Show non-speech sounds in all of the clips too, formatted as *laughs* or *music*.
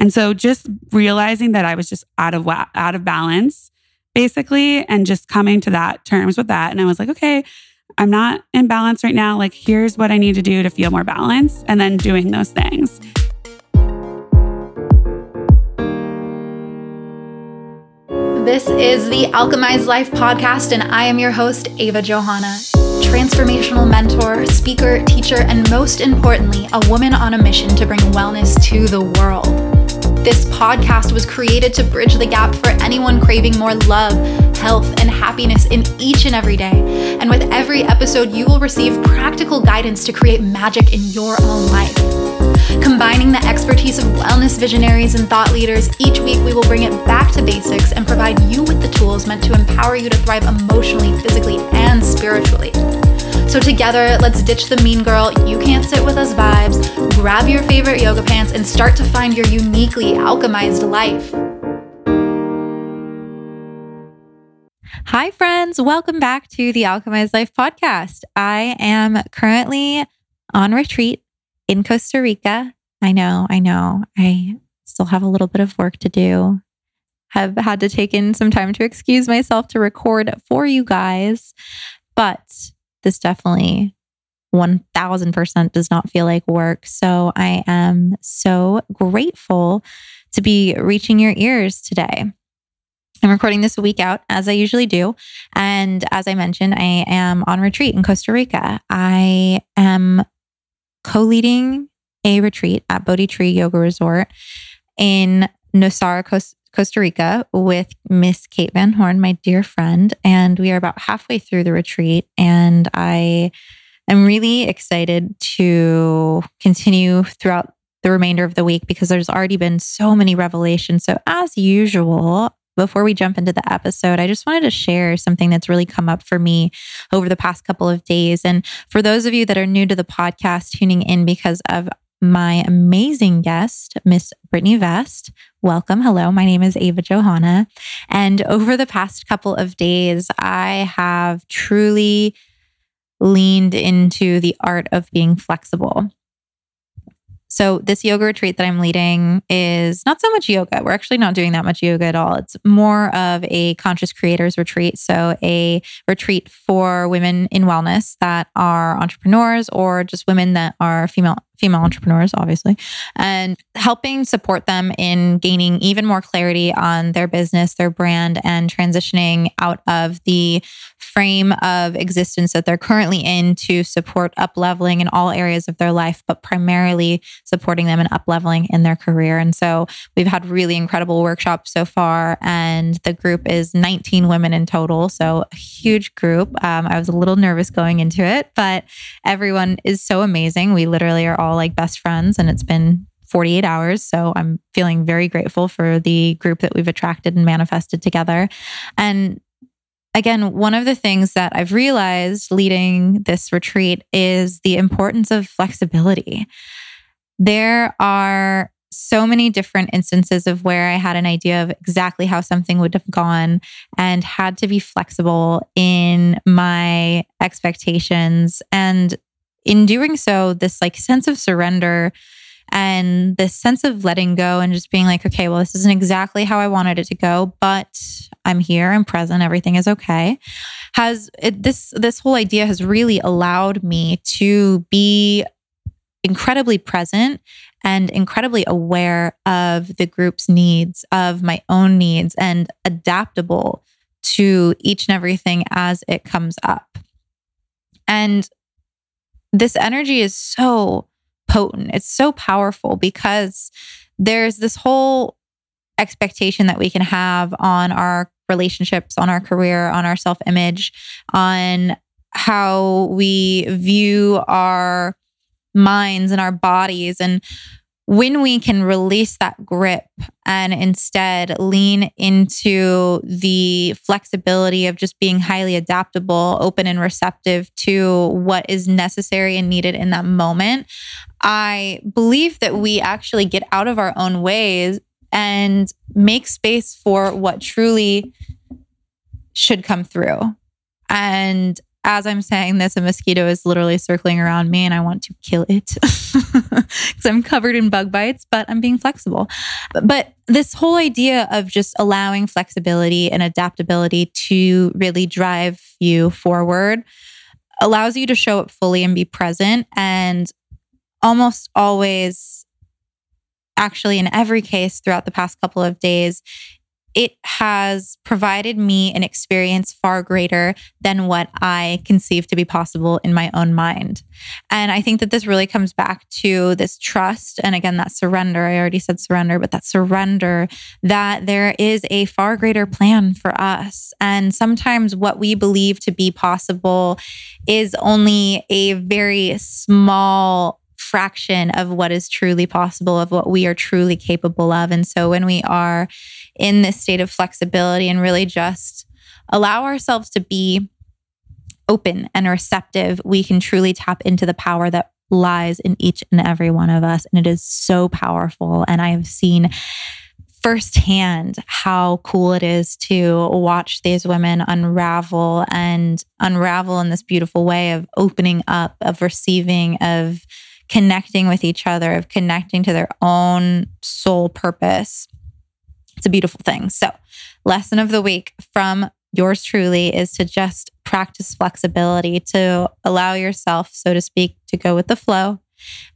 And so just realizing that I was just out of out of balance basically and just coming to that terms with that and I was like, okay, I'm not in balance right now. Like here's what I need to do to feel more balanced and then doing those things. This is the Alchemized Life podcast, and I am your host, Ava Johanna, transformational mentor, speaker, teacher, and most importantly, a woman on a mission to bring wellness to the world. This podcast was created to bridge the gap for anyone craving more love, health, and happiness in each and every day. And with every episode, you will receive practical guidance to create magic in your own life. Combining the expertise of wellness visionaries and thought leaders, each week we will bring it back to basics and provide you with the tools meant to empower you to thrive emotionally, physically, and spiritually. So, together, let's ditch the mean girl, you can't sit with us vibes, grab your favorite yoga pants, and start to find your uniquely alchemized life. Hi, friends. Welcome back to the Alchemized Life podcast. I am currently on retreat in Costa Rica. I know, I know. I still have a little bit of work to do. Have had to take in some time to excuse myself to record for you guys, but this definitely 1000% does not feel like work. So I am so grateful to be reaching your ears today. I'm recording this a week out, as I usually do. And as I mentioned, I am on retreat in Costa Rica. I am co leading a retreat at Bodhi Tree Yoga Resort in Nosara, Costa Rica with Miss Kate Van Horn, my dear friend. And we are about halfway through the retreat. And I am really excited to continue throughout the remainder of the week because there's already been so many revelations. So, as usual, before we jump into the episode, I just wanted to share something that's really come up for me over the past couple of days. And for those of you that are new to the podcast, tuning in because of my amazing guest, Miss Britney Vest. Welcome. Hello. My name is Ava Johanna. And over the past couple of days, I have truly leaned into the art of being flexible. So, this yoga retreat that I'm leading is not so much yoga. We're actually not doing that much yoga at all. It's more of a conscious creators retreat. So, a retreat for women in wellness that are entrepreneurs or just women that are female female entrepreneurs, obviously, and helping support them in gaining even more clarity on their business, their brand, and transitioning out of the frame of existence that they're currently in to support up leveling in all areas of their life, but primarily supporting them in up leveling in their career. And so we've had really incredible workshops so far, and the group is 19 women in total. So a huge group. Um, I was a little nervous going into it, but everyone is so amazing. We literally are all all like best friends and it's been 48 hours. So I'm feeling very grateful for the group that we've attracted and manifested together. And again, one of the things that I've realized leading this retreat is the importance of flexibility. There are so many different instances of where I had an idea of exactly how something would have gone and had to be flexible in my expectations. And in doing so, this like sense of surrender and this sense of letting go and just being like, okay, well, this isn't exactly how I wanted it to go, but I'm here, I'm present, everything is okay. Has it, this this whole idea has really allowed me to be incredibly present and incredibly aware of the group's needs, of my own needs, and adaptable to each and everything as it comes up. And this energy is so potent. It's so powerful because there's this whole expectation that we can have on our relationships, on our career, on our self image, on how we view our minds and our bodies. And when we can release that grip and instead lean into the flexibility of just being highly adaptable, open, and receptive to what is necessary and needed in that moment, I believe that we actually get out of our own ways and make space for what truly should come through. And as I'm saying this, a mosquito is literally circling around me and I want to kill it *laughs* because I'm covered in bug bites, but I'm being flexible. But this whole idea of just allowing flexibility and adaptability to really drive you forward allows you to show up fully and be present. And almost always, actually, in every case throughout the past couple of days, it has provided me an experience far greater than what I conceive to be possible in my own mind. And I think that this really comes back to this trust. And again, that surrender. I already said surrender, but that surrender that there is a far greater plan for us. And sometimes what we believe to be possible is only a very small fraction of what is truly possible, of what we are truly capable of. And so when we are in this state of flexibility and really just allow ourselves to be open and receptive, we can truly tap into the power that lies in each and every one of us. And it is so powerful. And I have seen firsthand how cool it is to watch these women unravel and unravel in this beautiful way of opening up, of receiving, of connecting with each other, of connecting to their own soul purpose. It's a beautiful thing. So, lesson of the week from yours truly is to just practice flexibility, to allow yourself, so to speak, to go with the flow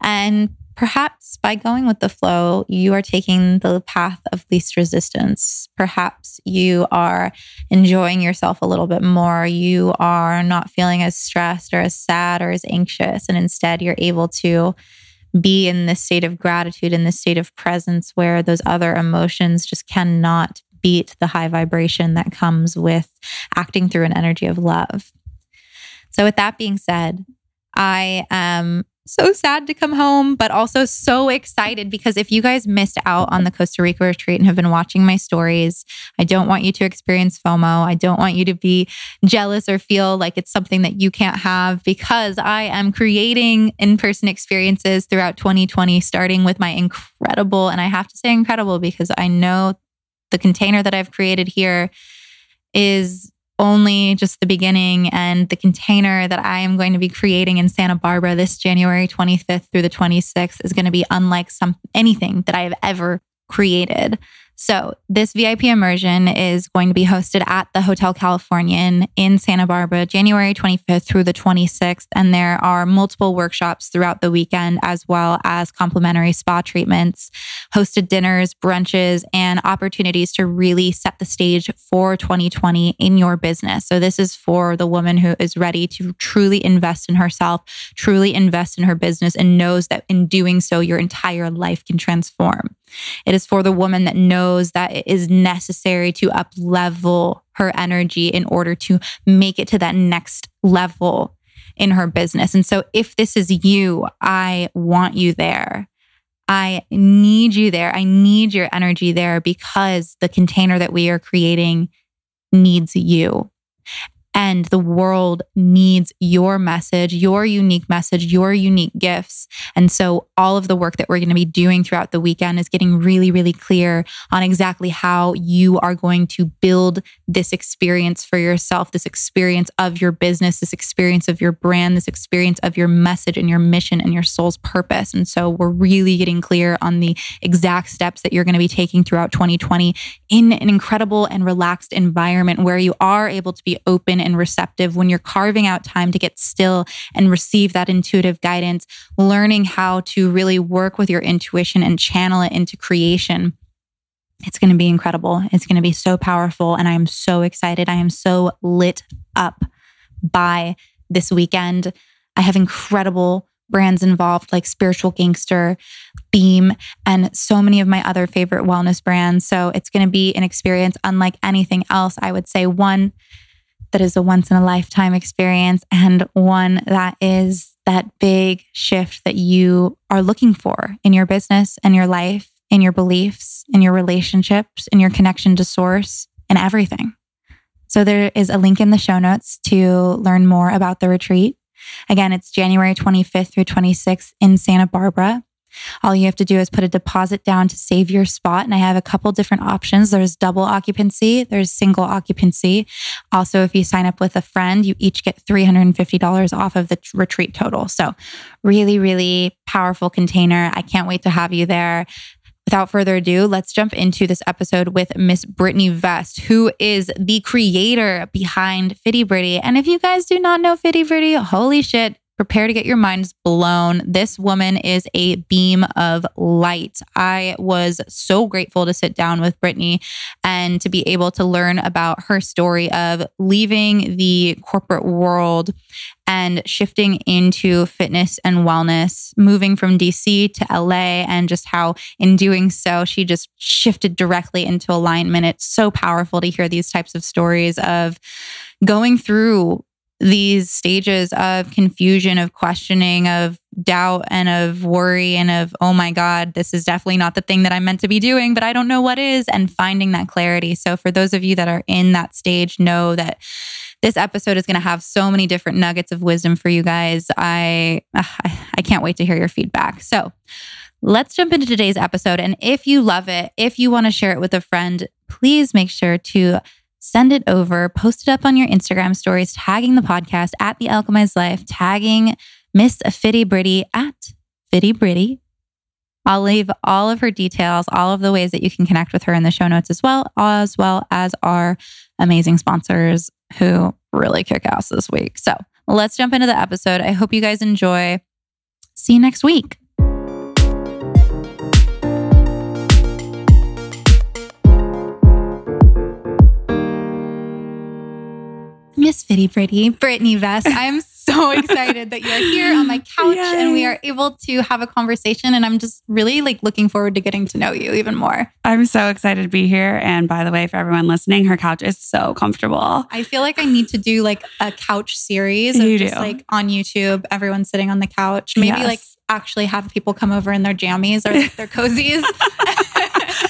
and Perhaps by going with the flow, you are taking the path of least resistance. Perhaps you are enjoying yourself a little bit more. You are not feeling as stressed or as sad or as anxious. And instead, you're able to be in this state of gratitude, in this state of presence where those other emotions just cannot beat the high vibration that comes with acting through an energy of love. So, with that being said, I am so sad to come home, but also so excited because if you guys missed out on the Costa Rica retreat and have been watching my stories, I don't want you to experience FOMO. I don't want you to be jealous or feel like it's something that you can't have because I am creating in person experiences throughout 2020, starting with my incredible, and I have to say incredible because I know the container that I've created here is only just the beginning and the container that I am going to be creating in Santa Barbara this January 25th through the 26th is going to be unlike some anything that I have ever created. So, this VIP immersion is going to be hosted at the Hotel Californian in Santa Barbara, January 25th through the 26th. And there are multiple workshops throughout the weekend, as well as complimentary spa treatments, hosted dinners, brunches, and opportunities to really set the stage for 2020 in your business. So, this is for the woman who is ready to truly invest in herself, truly invest in her business, and knows that in doing so, your entire life can transform. It is for the woman that knows that it is necessary to up level her energy in order to make it to that next level in her business. And so, if this is you, I want you there. I need you there. I need your energy there because the container that we are creating needs you. And the world needs your message, your unique message, your unique gifts. And so, all of the work that we're going to be doing throughout the weekend is getting really, really clear on exactly how you are going to build this experience for yourself, this experience of your business, this experience of your brand, this experience of your message and your mission and your soul's purpose. And so, we're really getting clear on the exact steps that you're going to be taking throughout 2020 in an incredible and relaxed environment where you are able to be open and receptive when you're carving out time to get still and receive that intuitive guidance, learning how to really work with your intuition and channel it into creation. It's going to be incredible. It's going to be so powerful. And I am so excited. I am so lit up by this weekend. I have incredible brands involved like Spiritual Gangster, Beam, and so many of my other favorite wellness brands. So it's going to be an experience unlike anything else. I would say one that is a once in a lifetime experience and one that is that big shift that you are looking for in your business and your life, in your beliefs, in your relationships, in your connection to source, and everything. So there is a link in the show notes to learn more about the retreat. Again, it's January 25th through 26th in Santa Barbara. All you have to do is put a deposit down to save your spot. And I have a couple different options. There's double occupancy, there's single occupancy. Also, if you sign up with a friend, you each get $350 off of the retreat total. So, really, really powerful container. I can't wait to have you there without further ado, let's jump into this episode with Miss Britney Vest, who is the creator behind Fitty Britty. And if you guys do not know Fitty Britty, holy shit, prepare to get your minds blown. This woman is a beam of light. I was so grateful to sit down with Britney and to be able to learn about her story of leaving the corporate world and shifting into fitness and wellness, moving from DC to LA, and just how in doing so, she just shifted directly into alignment. It's so powerful to hear these types of stories of going through these stages of confusion, of questioning, of doubt, and of worry, and of, oh my God, this is definitely not the thing that I'm meant to be doing, but I don't know what is, and finding that clarity. So, for those of you that are in that stage, know that this episode is going to have so many different nuggets of wisdom for you guys. I, I can't wait to hear your feedback. So, let's jump into today's episode. And if you love it, if you want to share it with a friend, please make sure to send it over, post it up on your Instagram stories, tagging the podcast at The Alchemized Life, tagging Miss Fitty Britty at Fitty Britty. I'll leave all of her details, all of the ways that you can connect with her in the show notes as well, as well as our amazing sponsors who really kick ass this week. So let's jump into the episode. I hope you guys enjoy. See you next week. Miss Fitty Britty, Britney Vest. I'm so *laughs* excited that you're here on my couch Yay. and we are able to have a conversation. And I'm just really like looking forward to getting to know you even more. I'm so excited to be here. And by the way, for everyone listening, her couch is so comfortable. I feel like I need to do like a couch series of you just do. like on YouTube, everyone sitting on the couch. Maybe yes. like actually have people come over in their jammies or *laughs* their cozies.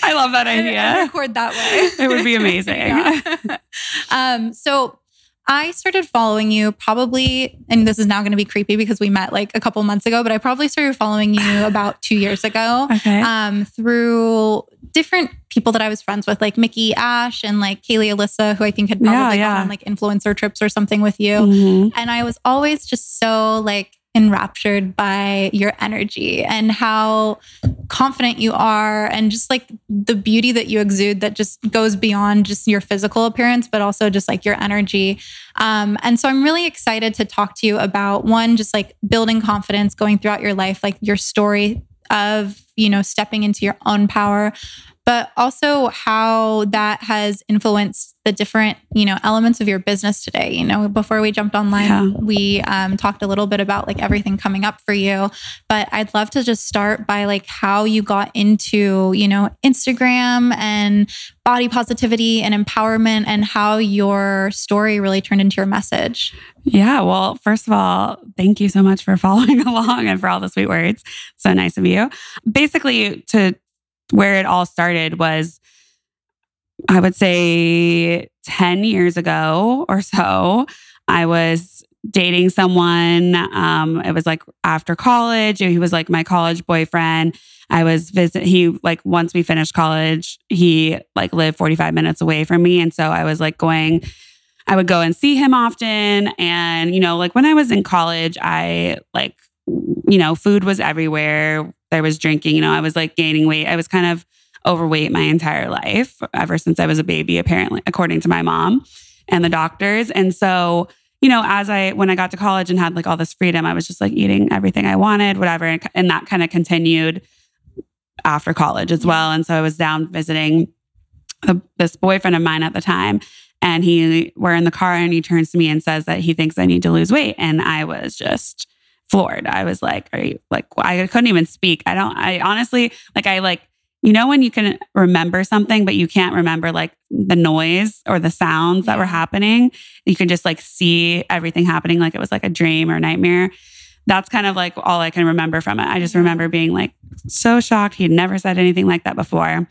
I love that idea. *laughs* And, and record that way. It would be amazing. yeah. um, so I started following you probably, and this is now going to be creepy because we met like a couple months ago, but I probably started following you *laughs* about two years ago okay. um, through different people that I was friends with, like Mickey Ash and like Kaylee Alyssa, who I think had probably yeah, yeah. gone on like influencer trips or something with you. Mm-hmm. And I was always just so like enraptured by your energy and how confident you are and just like the beauty that you exude that just goes beyond just your physical appearance but also just like your energy. Um, and so i'm really excited to talk to you about one just like building confidence going throughout your life like your story of you know stepping into your own power but also how that has influenced the different you know elements of your business today. You know before we jumped online yeah. we um, talked a little bit about like everything coming up for you but i'd love to just start by like how you got into you know instagram and body positivity and empowerment and how your story really turned into your message. Yeah well first of all thank you so much for *laughs* following along and for all the sweet words. So nice of you. Basically to where it all started was, I would say 10 years ago or so. I was dating someone. Um, it was like after college. He was like my college boyfriend. I was visit. He like once we finished college, he like lived 45 minutes away from me, and so I was like going. I would go and see him often, and you know, like when I was in college, I like you know, food was everywhere. There was drinking, you know, I was like gaining weight. I was kind of overweight my entire life ever since I was a baby, apparently, according to my mom and the doctors. And so, you know, as I, when I got to college and had like all this freedom, I was just like eating everything I wanted, whatever. And, and that kind of continued after college as well. And so I was down visiting this boyfriend of mine at the time. And he, we're in the car and he turns to me and says that he thinks I need to lose weight. And I was just, floored. I was like, are you like, I couldn't even speak. I don't, I honestly, like, I like, you know, when you can remember something, but you can't remember like the noise or the sounds that were happening, you can just like see everything happening like it was like a dream or nightmare. That's kind of like all I can remember from it. I just mm-hmm. remember being like so shocked. He'd never said anything like that before.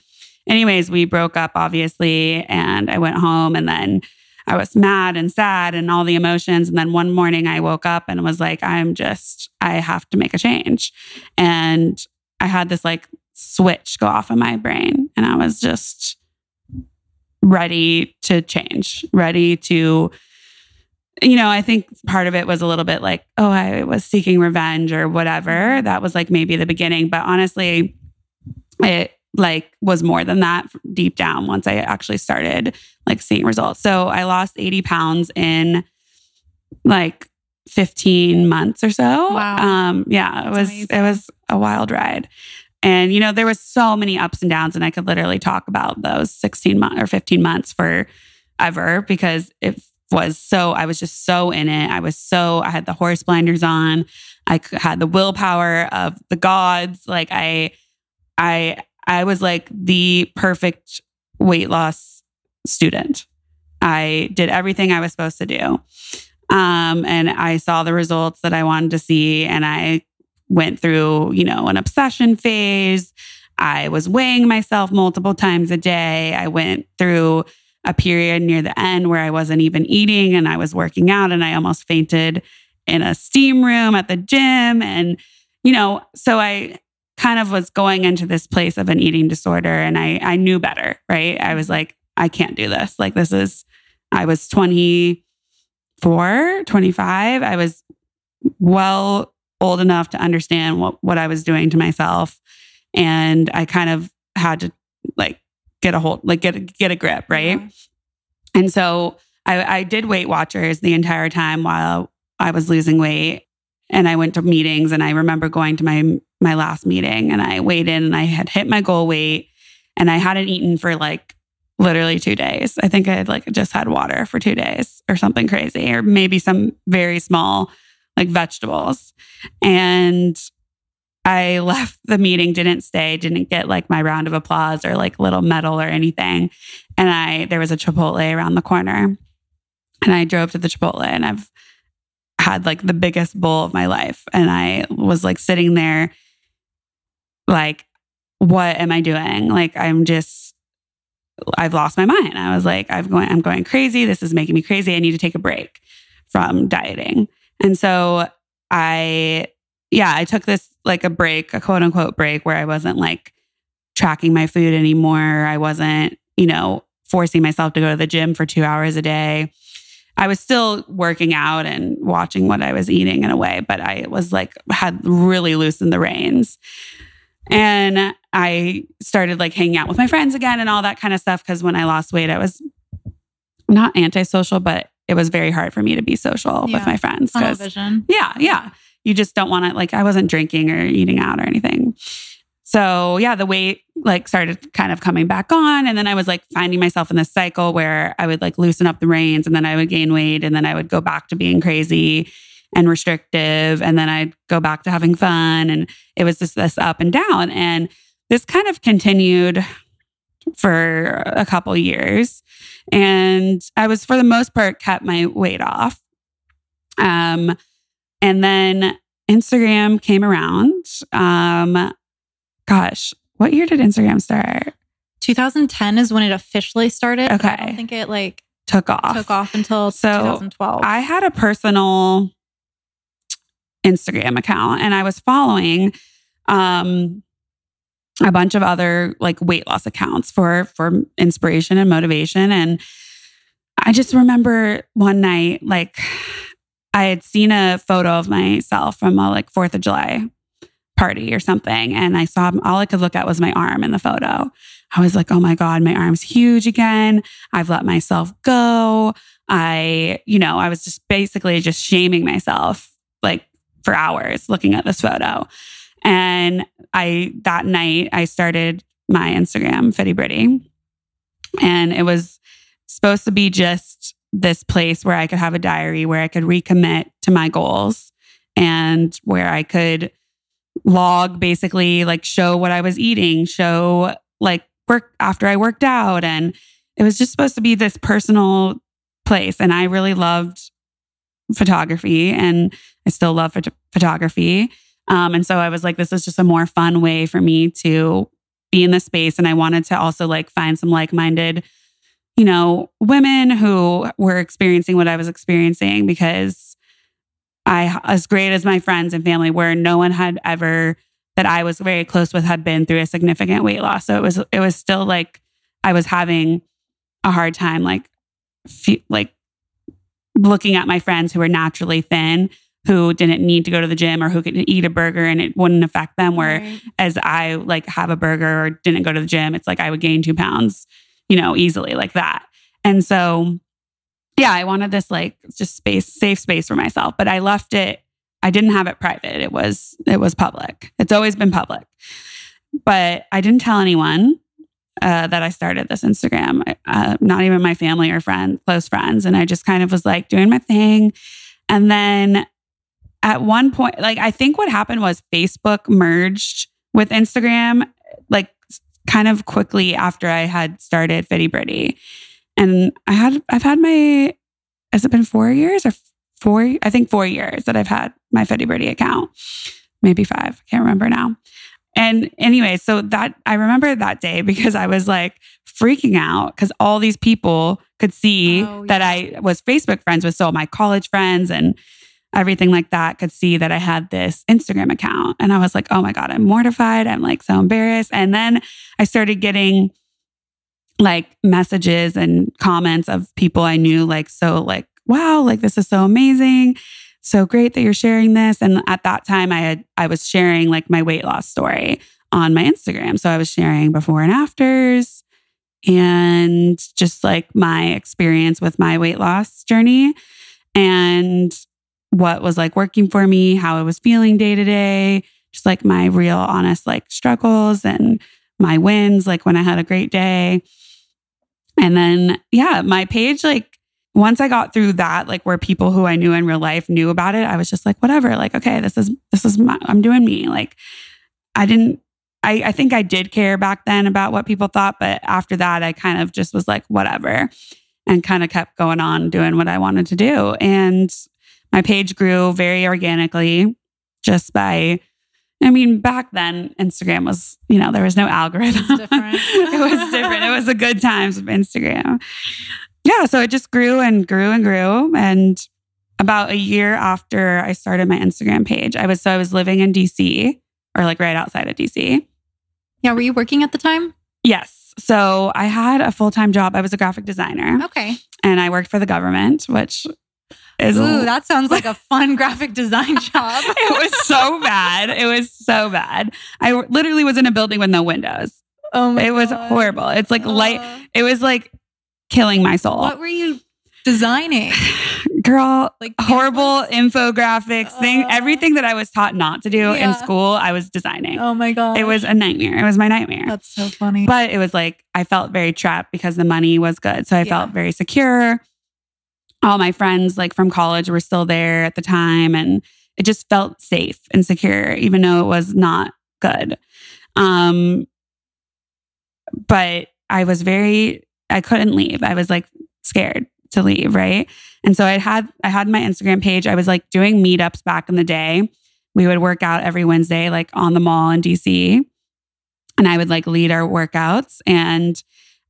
Anyways, we broke up, obviously, and I went home and then I was mad and sad and all the emotions. And then one morning I woke up and was like, I'm just, I have to make a change. And I had this like switch go off in my brain and I was just ready to change, ready to you know, I think part of it was a little bit like, oh, I was seeking revenge or whatever. That was like maybe the beginning, but honestly, it like was more than that deep down once I actually started like seeing results. So I lost 80 pounds in like 15 months or so. Wow. Um, yeah, it That's was amazing. it was a wild ride. And you know, there was so many ups and downs, and I could literally talk about those 16 months or 15 months for ever because it was so I was just so in it. I was so I had the horse blinders on. I had the willpower of the gods. Like I I I was like the perfect weight loss student. I did everything I was supposed to do. Um, and I saw the results that I wanted to see. And I went through, you know, an obsession phase. I was weighing myself multiple times a day. I went through a period near the end where I wasn't even eating and I was working out and I almost fainted in a steam room at the gym. And, you know, so I kind of was going into this place of an eating disorder and I, I knew better, right? I was like, I can't do this. Like, this is, I was 24, 25. I was well old enough to understand what, what I was doing to myself. And I kind of had to like get a hold, like get, a- get a grip, right? Yeah. And so I, I did Weight Watchers the entire time while I was losing weight. And I went to meetings and I remember going to my my last meeting and I weighed in and I had hit my goal weight and I hadn't eaten for like literally two days. I think I had like just had water for two days or something crazy, or maybe some very small like vegetables. And I *laughs* left the meeting, didn't stay, didn't get like my round of applause or like little medal or anything. And I there was a Chipotle around the corner. And I drove to the Chipotle and I've had like the biggest bowl of my life. And I was like sitting there like, what am I doing? Like I'm just I've lost my mind. I was like, I've going, I'm going crazy. This is making me crazy. I need to take a break from dieting. And so I, yeah, I took this like a break, a quote unquote break where I wasn't like tracking my food anymore. I wasn't, you know, forcing myself to go to the gym for two hours a day. I was still working out and watching what I was eating in a way, but I was like, had really loosened the reins. And I started like hanging out with my friends again and all that kind of stuff. Cause when I lost weight, I was not antisocial, but it was very hard for me to be social Yeah. with my friends. 'cause- yeah, yeah. You just don't want to like I wasn't drinking or eating out or anything. So yeah, the weight like started kind of coming back on. And then I was like finding myself in this cycle where I would like loosen up the reins and then I would gain weight and then I would go back to being crazy and restrictive. And then I'd go back to having fun. And it was just this up and down. And this kind of continued for a couple years. And I was for the most part kept my weight off. Um and then Instagram came around. Um, gosh, what year did Instagram start? 2010 is when it officially started. Okay. I think it like Took off. took off until So, 2012. I had a personal Instagram account and I was following um a bunch of other like weight loss accounts for for inspiration and motivation and I just remember one night like I had seen a photo of myself from a like 4th of July party or something and I saw all I could look at was my arm in the photo. I was like, "Oh my god, my arm's huge again. I've let myself go." I, you know, I was just basically just shaming myself like for hours looking at this photo. And I, that night, I started my Instagram, Fitty Britty. And it was supposed to be just this place where I could have a diary, where I could recommit to my goals and where I could log basically like show what I was eating, show like work after I worked out. And it was just supposed to be this personal place. And I really loved photography and I still love phot- photography. Um, and so I was like, this is just a more fun way for me to be in this space. And I wanted to also like find some like minded, you know, women who were experiencing what I was experiencing because I, as great as my friends and family were, no one had ever that I was very close with had been through a significant weight loss. So it was it was still like I was having a hard time like fe- like looking at my friends who were naturally thin who didn't need to go to the gym or who could eat a burger and it wouldn't affect them where Right. as I like have a burger or didn't go to the gym, it's like I would gain two pounds, you know, easily like that. And so, yeah, I wanted this like just space, safe space for myself, but I left it. I didn't have it private. It was, it was public. It's always been public, but I didn't tell anyone uh, that I started this Instagram, uh, not even my family or friends, close friends. And I just kind of was like doing my thing. And then at one point, like I think what happened was Facebook merged with Instagram, like kind of quickly after I had started Fitty Britty. And I had I've had my has it been four years or four? I think four years that I've had my Fitty Britty account. Maybe five. I can't remember now. And anyway, so that I remember that day because I was like freaking out because all these people could see Oh, that I was Facebook friends with so my college friends and everything like that could see that I had this Instagram account. And I was like, oh my God, I'm mortified. I'm like so embarrassed. And then I started getting like messages and comments of people I knew, like, so like, wow, like this is so amazing. So great that you're sharing this. And at that time I had I was sharing like my weight loss story on my Instagram. So I was sharing before and afters and just like my experience with my weight loss journey and what was like working for me, how I was feeling day to day, just like my real honest like struggles and my wins, like when I had a great day. And then, yeah, my page, like once I got through that, like where people who I knew in real life knew about it, I was just like, whatever, like, okay, this is, this is my, I'm doing me. Like, I didn't, I, I think I did care back then about what people thought, but after that, I kind of just was like, whatever, and kind of kept going on doing what I wanted to do. And my page grew very organically just by, I mean, back then, Instagram was, you know, there was no algorithm. *laughs* It's different. it was different. It was the good times of Instagram. Yeah. So it just grew and grew and grew. And about a year after I started my Instagram page, I was, so I was living in DC or like right outside of DC. Yeah. Were you working at the time? Yes. So I had a full time job. I was a graphic designer Okay. and I worked for the government, which is Ooh, that sounds like a fun *laughs* graphic design job. it was so bad. It was so bad. I literally was in a building with no windows. Oh my It was God. horrible. It's like light. Uh, It was like killing my soul. what were you designing? *sighs* Girl, Like horrible infographics, thing, Uh, everything that I was taught not to do Yeah. in school, I was designing. Oh my god. It was a nightmare. It was my nightmare. That's so funny. But it was like I felt very trapped because the money was good. So I Yeah. felt very secure. All my friends like from college were still there at the time and it just felt safe and secure even though it was not good. Um but I was very I couldn't leave. I was like scared to leave, right? And so I had I had my Instagram page. I was like doing meetups back in the day. We would work out every Wednesday like on the mall in DC and I would like lead our workouts. And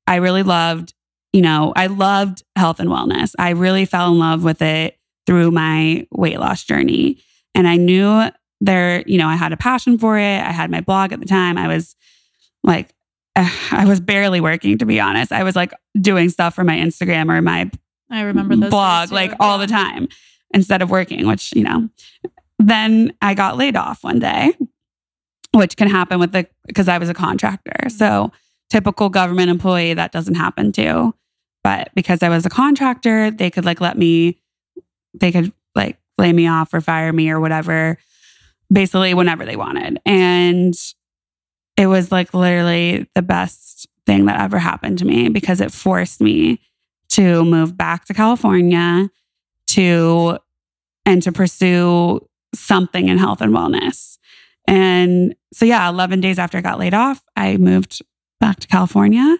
I really loved, you know, I loved health and wellness. I really fell in love with it through my weight loss journey. And I knew there, you know, I had a passion for it. I had my blog at the time. I was like, *sighs* I was barely working, to be honest. I was like doing stuff for my Instagram or my I remember blog like all the time instead of working, which, you know, then I got laid off one day, which can happen with the, because I was a contractor. Mm-hmm. So typical government employee, that doesn't happen to. But because I was a contractor, they could like let me, they could like lay me off or fire me or whatever, basically whenever they wanted. And it was like literally the best thing that ever happened to me because it forced me to move back to California to and to pursue something in health and wellness. And so yeah, 11 days after I got laid off, I moved back to California.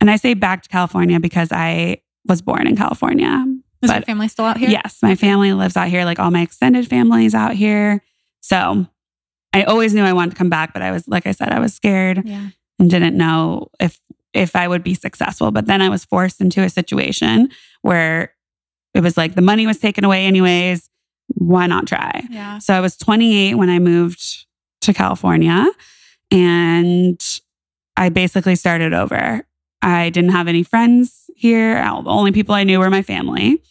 And I say back to California because I was born in California. Is your family still out here? Yes, my family lives out here, like all my extended family's out here. So I always knew I wanted to come back, but I was like I said, I was scared Yeah. and didn't know if if I would be successful. But then I was forced into a situation where it was like the money was taken away anyways. Why not try? Yeah. So I was 28 when I moved to California and I basically started over. I didn't have any friends here. The only people I knew were my family.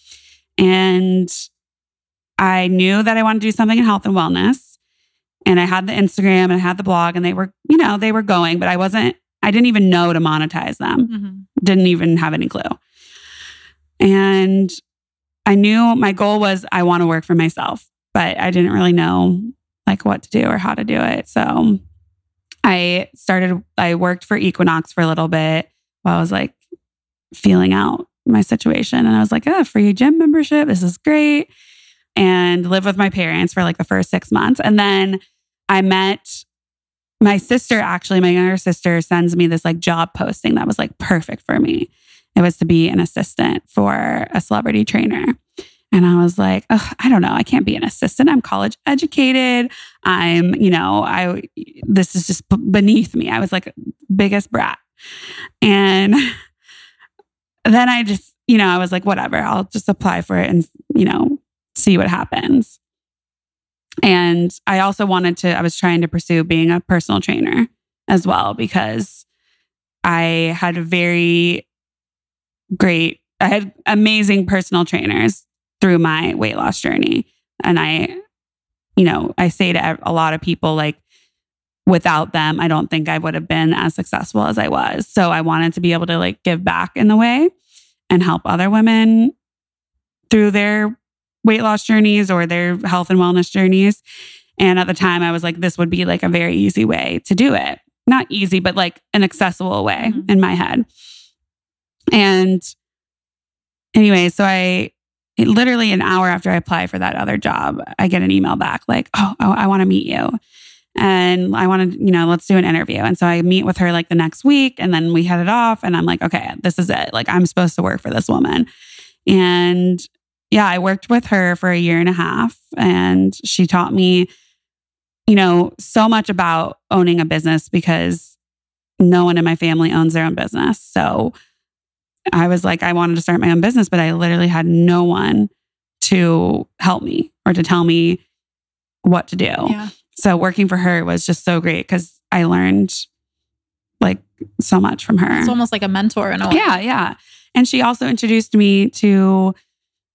And I knew that I wanted to do something in health and wellness. And I had the Instagram and I had the blog and they were, you know, they were going, but I wasn't, I didn't even know to monetize them. Mm-hmm. Didn't even have any clue. And I knew my goal was I want to work for myself, but I didn't really know like what to do or how to do it. So I started, I worked for Equinox for a little bit while I was like feeling out my situation. And I was like, oh, free gym membership. This is great. And live with my parents for like the first six months. And then I met my sister, actually, my younger sister sends me this like job posting that was like perfect for me. It was to be an assistant for a celebrity trainer. And I was like, I don't know. I can't be an assistant. I'm college educated. I'm, you know, I, this is just beneath me. I was like, biggest brat. And then I just, you know, I was like, whatever, I'll just apply for it and, you know, see what happens. And I also wanted to, I was trying to pursue being a personal trainer as well because I had a very great, I had amazing personal trainers through my weight loss journey. And I, you know, I say to a lot of people, like, without them, I don't think I would have been as successful as I was. So I wanted to be able to like give back in the way and help other women through their weight loss journeys or their health and wellness journeys. And at the time, I was like, this would be like a very easy way to do it. Not easy, but like an accessible way mm-hmm. in my head. And anyway, so I literally an hour after I apply for that other job, I get an email back like, oh, oh I want to meet you. And I want to, you know, let's do an interview. And so I meet with her like the next week and then we headed off and I'm like, okay, this is it. Like I'm supposed to work for this woman. And yeah, I worked with her for a year and a half and she taught me, you know, so much about owning a business because no one in my family owns their own business. So I was like, I wanted to start my own business, but I literally had no one to help me or to tell me what to do. Yeah. So working for her was just so great because I learned like so much from her. It's almost like a mentor in a way. Yeah, yeah. And she also introduced me to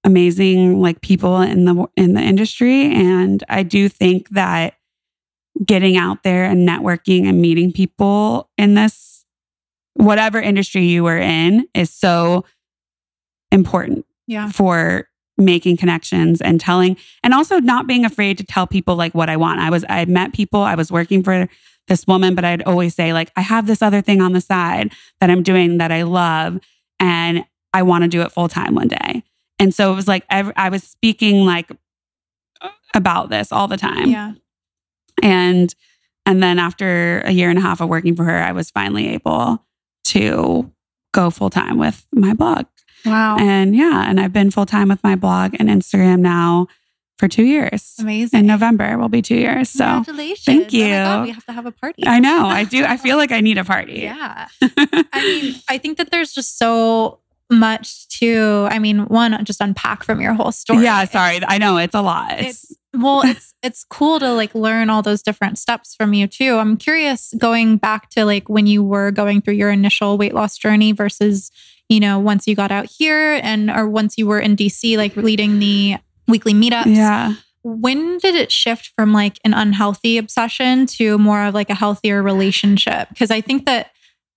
amazing like people in the in the industry and I do think that getting out there and networking and meeting people in this whatever industry you were in is so important yeah. for making connections and telling and also not being afraid to tell people like what I want. I was I met people, I was working for this woman, but I'd always say like I have this other thing on the side that I'm doing that I love and I want to do it full time one day. And so it was like I, I was speaking like about this all the time. Yeah. And and then after a year and a half of working for her, I was finally able to go full time with my blog. Wow. And yeah, and I've been full time with my blog and Instagram now for two years. Amazing. In November will be two years. So congratulations. Thank oh you. Oh God, we have to have a party. I know. I do. I *laughs* feel like I need a party. Yeah. *laughs* I mean, I think that there's just so much to, I mean, one, just unpack from your whole story. Yeah, sorry. I know it's a lot. It's, it's well, it's *laughs* it's cool to like learn all those different steps from you too. I'm curious going back to like when you were going through your initial weight loss journey versus, you know, once you got out here and or once you were in DC, like leading the weekly meetups. Yeah. When did it shift from like an unhealthy obsession to more of like a healthier relationship? Because I think that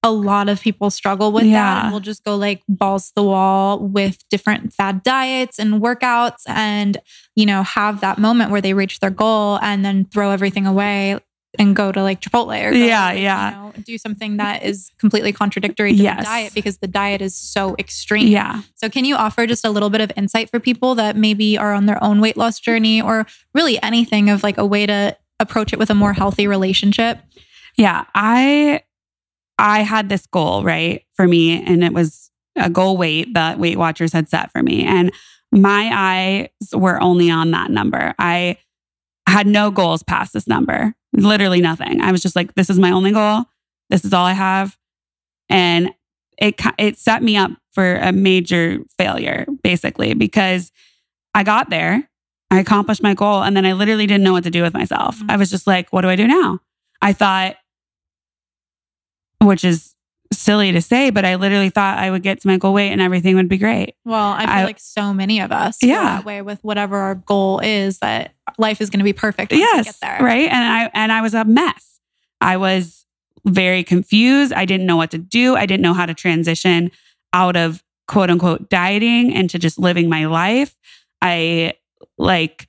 a lot of people struggle with yeah. that and will just go like balls to the wall with different fad diets and workouts and you know have that moment where they reach their goal and then throw everything away and go to like Chipotle or go, yeah, yeah, you know, do something that is completely contradictory to yes. the diet because the diet is so extreme. Yeah. So can you offer just a little bit of insight for people that maybe are on their own weight loss journey or really anything of like a way to approach it with a more healthy relationship? Yeah, I I had this goal, right, for me, and it was a goal weight that Weight Watchers had set for me. And my eyes were only on that number. I had no goals past this number, literally nothing. I was just like, this is my only goal. This is all I have. And it, it set me up for a major failure, basically, because I got there. I accomplished my goal. And then I literally didn't know what to do with myself. Mhm. I was just like, what do I do now? I thought, which is silly to say, but I literally thought I would get to my goal weight and everything would be great. Well, I feel I- like so many of us Yeah. that way with whatever our goal is that life is going to be perfect once we yes. get there. Right. And I and I was a mess. I was very confused. I didn't know what to do. I didn't know how to transition out of quote unquote dieting into just living my life. I like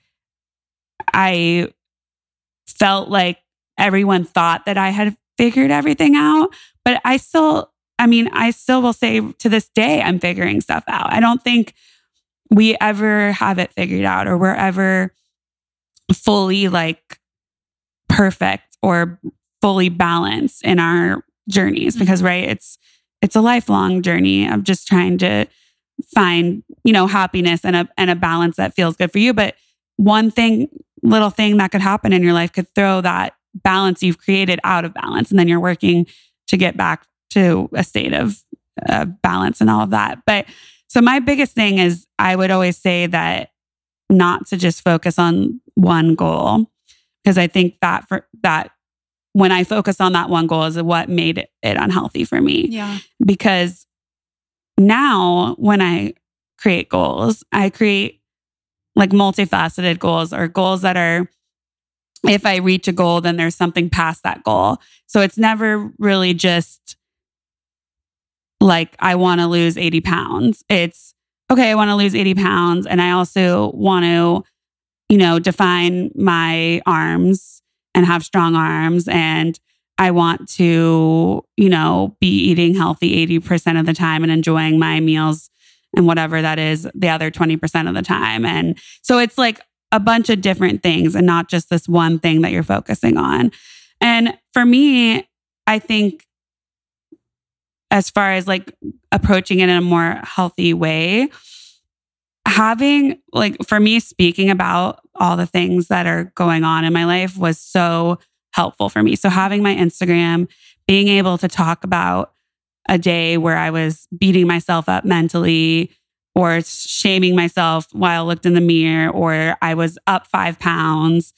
I felt like everyone thought that I had figured everything out, but I still I mean, I still will say to this day I'm figuring stuff out. I don't think we ever have it figured out or we're ever fully like perfect or fully balanced in our journeys mm-hmm. because right it's it's a lifelong journey of just trying to find you know happiness and a and a balance that feels good for you but one thing little thing that could happen in your life could throw that balance you've created out of balance and then you're working to get back to a state of uh, balance and all of that but so my biggest thing is i would always say that not to just focus on one goal because i think that for that when i focus on that one goal is what made it, it unhealthy for me Yeah. because now when I create goals, I create like multifaceted goals or goals that are, if I reach a goal, then there's something past that goal. So it's never really just like, I want to lose 80 pounds. It's, okay, I want to lose 80 pounds. And I also want to, you know, define my arms and have strong arms. And I want to, you know, be eating healthy 80% of the time and enjoying my meals and whatever that is the other 20% of the time. And so it's like a bunch of different things and not just this one thing that you're focusing on. And for me, I think as far as like approaching it in a more healthy way, having like for me speaking about all the things that are going on in my life was so helpful for me. So having my Instagram, being able to talk about a day where I was beating myself up mentally or shaming myself while I looked in the mirror or I was up 5 pounds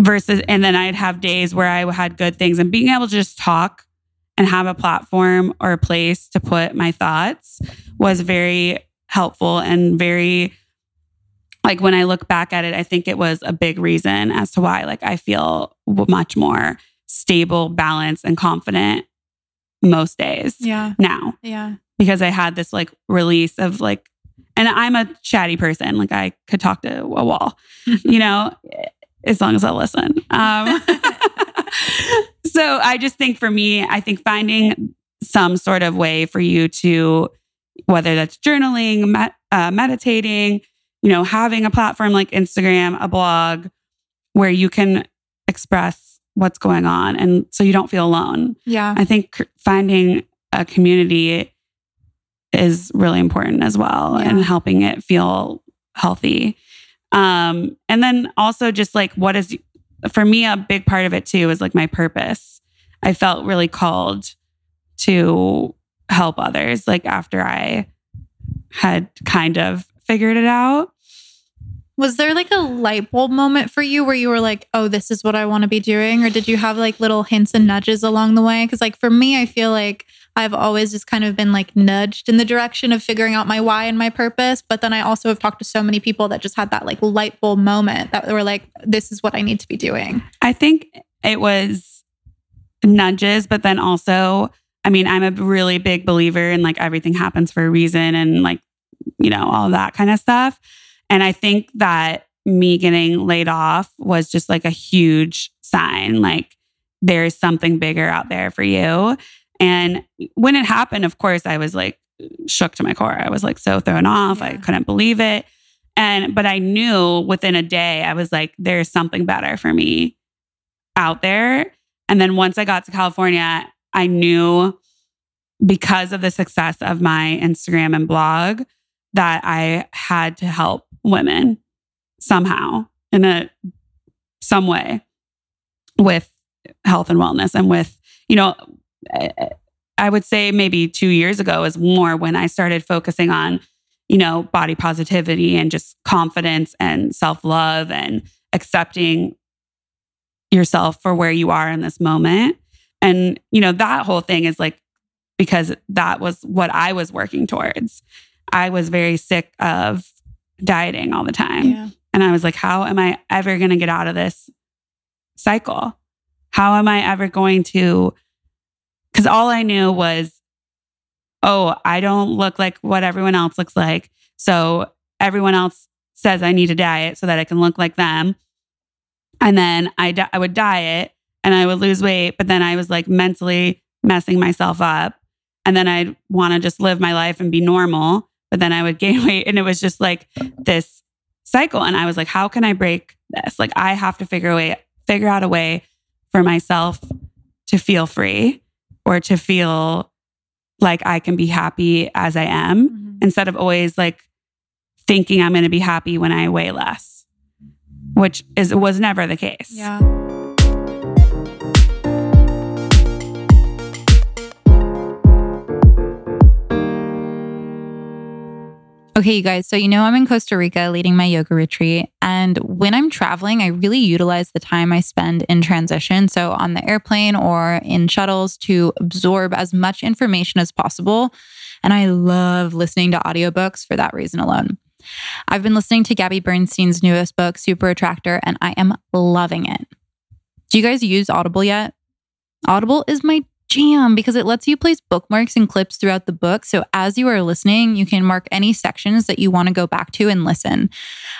versus and then I'd have days where I had good things and being able to just talk and have a platform or a place to put my thoughts was very helpful and very like when I look back at it, I think it was a big reason as to why like I feel much more stable, balanced, and confident most days Yeah. now Yeah. Because I had this like release of like, and I'm a chatty person. Like I could talk to a wall, *laughs* you know, as long as I listen. Um, *laughs* so I just think for me, I think finding some sort of way for you to, whether that's journaling, med- uh, meditating, you know, having a platform like Instagram, a blog where you can express what's going on. And so you don't feel alone. Yeah. I think finding a community is really important as well Yeah. and helping it feel healthy. Um, and then also just like what is for me a big part of it too is like my purpose. I felt really called to help others like after I had kind of figured it out. Was there like a light bulb moment for you where you were like, oh, this is what I want to be doing? Or did you have like little hints and nudges along the way? Because, like, for me, I feel like I've always just kind of been like nudged in the direction of figuring out my why and my purpose. But then I also have talked to so many people that just had that like light bulb moment that were like, this is what I need to be doing. I think it was nudges, but then also, I mean, I'm a really big believer in like everything happens for a reason and like, you know, all that kind of stuff. And I think that me getting laid off was just like a huge sign like there's something bigger out there for you. And when it happened, of course, I was like shook to my core. I was like so thrown off. I couldn't believe it. And, but I knew within a day, I was like, there's something better for me out there. And then once I got to California, I knew because of the success of my Instagram and blog that I had to help women somehow in a some way with health and wellness and with you know I- would say maybe 2 years ago is more when I started focusing on you know, body positivity and just confidence and self love and accepting yourself for where you are in this moment. And, you know, that whole thing is like because that was what I was working towards. I was very sick of dieting all the time. Yeah. And I was like, how am I ever going to get out of this cycle? How am I ever going to? Because all I knew was, oh, I don't look like what everyone else looks like. So everyone else says I need to diet so that I can look like them. And then I, di- I would diet and I would lose weight, but then I was like mentally messing myself up. And then I'd want to just live my life and be normal, but then I would *laughs* gain weight. And it was just like this cycle. And I was like, how can I break this? Like, I have to figure a way, figure out a way for myself to feel free or to feel like I can be happy as I am Mhm. instead of always like thinking I'm going to be happy when I weigh less, which is was never the case. Yeah. Okay, you guys. So, you know, I'm in Costa Rica leading my yoga retreat. And when I'm traveling, I really utilize the time I spend in transition. So, on the airplane or in shuttles to absorb as much information as possible. And I love listening to audiobooks for that reason alone. I've been listening to Gabby Bernstein's newest book, Super Attractor, and I am loving it. Do you guys use Audible yet? Audible is my jam because it lets you place bookmarks and clips throughout the book. So as you are listening, you can mark any sections that you want to go back to and listen.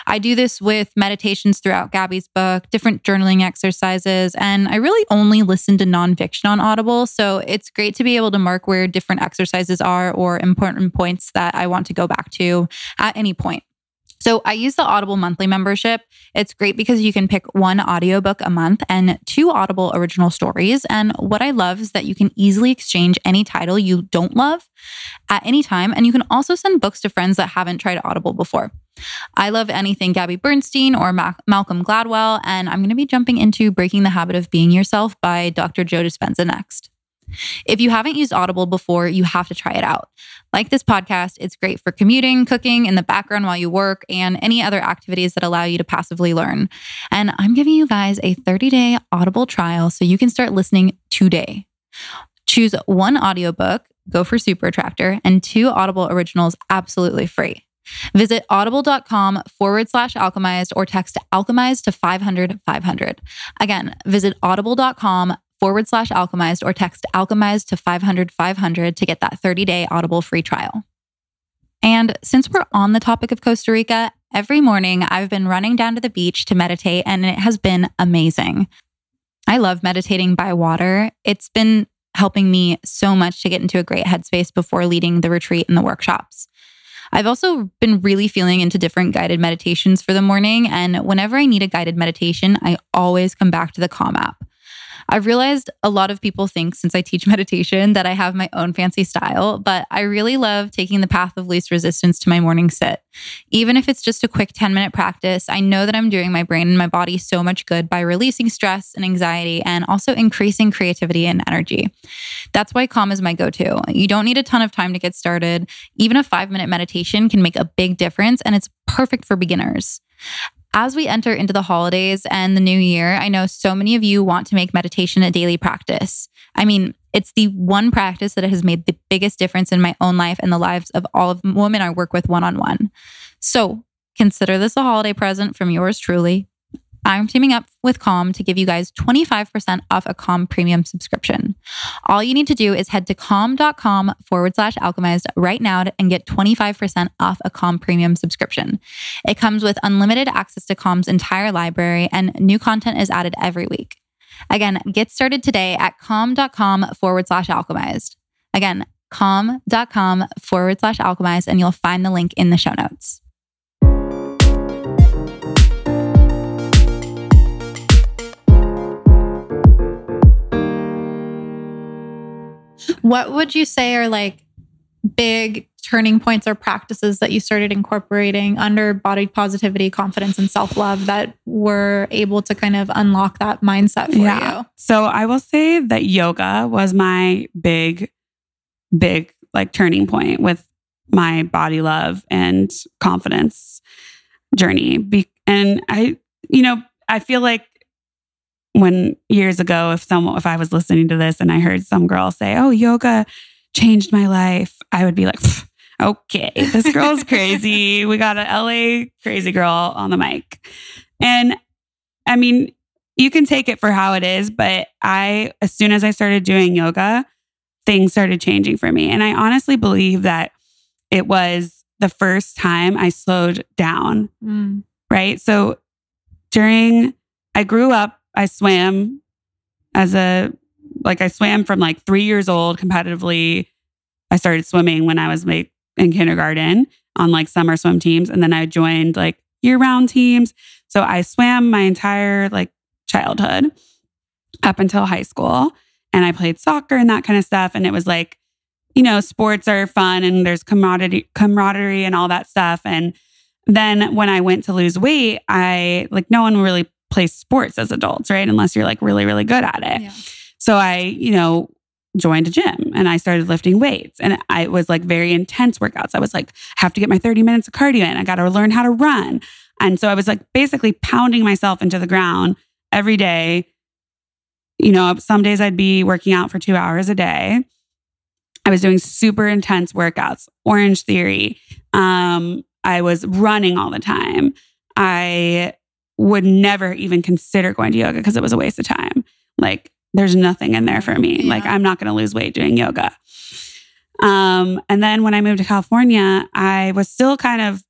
I do this with meditations throughout Gabby's book, different journaling exercises, and I really only listen to nonfiction on Audible. So it's great to be able to mark where different exercises are or important points that I want to go back to at any point. So I use the Audible monthly membership. It's great because you can pick one audiobook a month and two Audible original stories. And what I love is that you can easily exchange any title you don't love at any time. And you can also send books to friends that haven't tried Audible before. I love anything Gabby Bernstein or Ma- Malcolm Gladwell. And I'm going to be jumping into Breaking the Habit of Being Yourself by Dr. Joe Dispenza next. If you haven't used Audible before, you have to try it out. Like this podcast, it's great for commuting, cooking in the background while you work, and any other activities that allow you to passively learn. And I'm giving you guys a 30 day Audible trial so you can start listening today. Choose one audiobook, go for Super Attractor, and two Audible originals absolutely free. Visit audible.com forward slash alchemized or text alchemized to 500 500. Again, visit audible.com forward slash alchemized or text alchemized to 500 500 to get that 30 day Audible free trial. And since we're on the topic of Costa Rica, every morning I've been running down to the beach to meditate and it has been amazing. I love meditating by water. It's been helping me so much to get into a great headspace before leading the retreat and the workshops. I've also been really feeling into different guided meditations for the morning. And whenever I need a guided meditation, I always come back to the Calm app. I've realized a lot of people think since I teach *laughs* meditation that I have my own fancy style, but I really love taking the path of least resistance to my morning sit. Even if it's just a quick 10 minute practice, I know that I'm doing my brain and my body so much good by releasing stress and anxiety and also increasing creativity and energy. That's why Calm is my go to. You don't need a ton of time to get started. Even a five minute meditation can make a big difference, and it's perfect for beginners. As we enter into the holidays and the new year, I know so many of you want to make meditation a daily practice. I mean, it's the one practice that has made the biggest difference in my own life and the lives of all of the women I work with one on one. So consider this a holiday present from yours truly. I'm teaming up with Calm to give you guys 25% off a Calm premium subscription. All you need to do is head to calm.com forward slash alchemized right now and get 25% off a Calm premium subscription. It comes with unlimited access to Calm's entire library and new content is added every week. Again, get started today at calm.com forward slash alchemized. Again, calm.com forward slash alchemized, and you'll find the link in the show notes. What would you say are like big turning points or practices that you started incorporating under body positivity, confidence, and self love that were able to kind of unlock that mindset for you? So I will say that yoga was my big, big like turning point with my body love and confidence journey. Be- and I, you know, I feel like when years ago, if someone, if I was listening to this and I heard some girl say, "Oh, yoga changed my life," I would be like, "Okay, this girl's *laughs* crazy. we got a LA crazy girl on the mic." And I mean, you can take it for how it is, but I, as soon as I started doing yoga, things started changing for me. And I honestly believe that it was the first time I slowed down. Mm. Right. So during, I grew up, I swam as a, like, I swam from like three years old competitively. I started swimming when I was like in kindergarten on like summer swim teams. And then I joined like year round teams. So I swam my entire like childhood up until high school. And I played soccer and that kind of stuff. And it was like, you know, sports are fun and there's camaraderie, camaraderie and all that stuff. And then when I went to lose weight, I like no one really plays sports as adults, right? Unless you're like really, really good at it. Yeah. So I, you know, joined a gym and I started lifting weights and I was like very intense workouts. I was like, I have to get my 30 minutes of cardio in. I got to learn how to run. And so I was like basically pounding myself into the ground every day. You know, some days I'd be working out for two hours a day. I was doing super intense workouts, Orange Theory. Um, I was running all the time. I would never even consider going to yoga because it was a waste of time. Like, there's nothing in there for me. Yeah. Like, I'm not going to lose weight doing yoga. Um, and then when I moved to California, I was still kind of,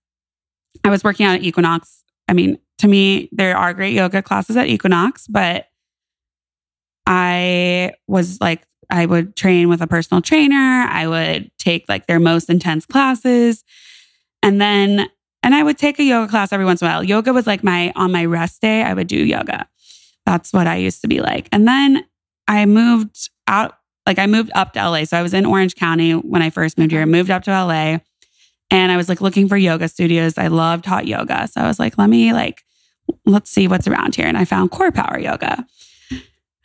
I was working out at Equinox. I mean, to me, there are great yoga classes at Equinox, but I was like, I would train with a personal trainer. I would take like their most intense classes. And then, and I would take a yoga class every once in a while. Yoga was like my, on my rest day, I would do yoga. That's what I used to be like. And then I moved out, like I moved up to LA. So I was in Orange County when I first moved here. I moved up to LA and I was like looking for yoga studios. I loved hot yoga. So I was like, let me like, let's see what's around here. And I found Core Power Yoga.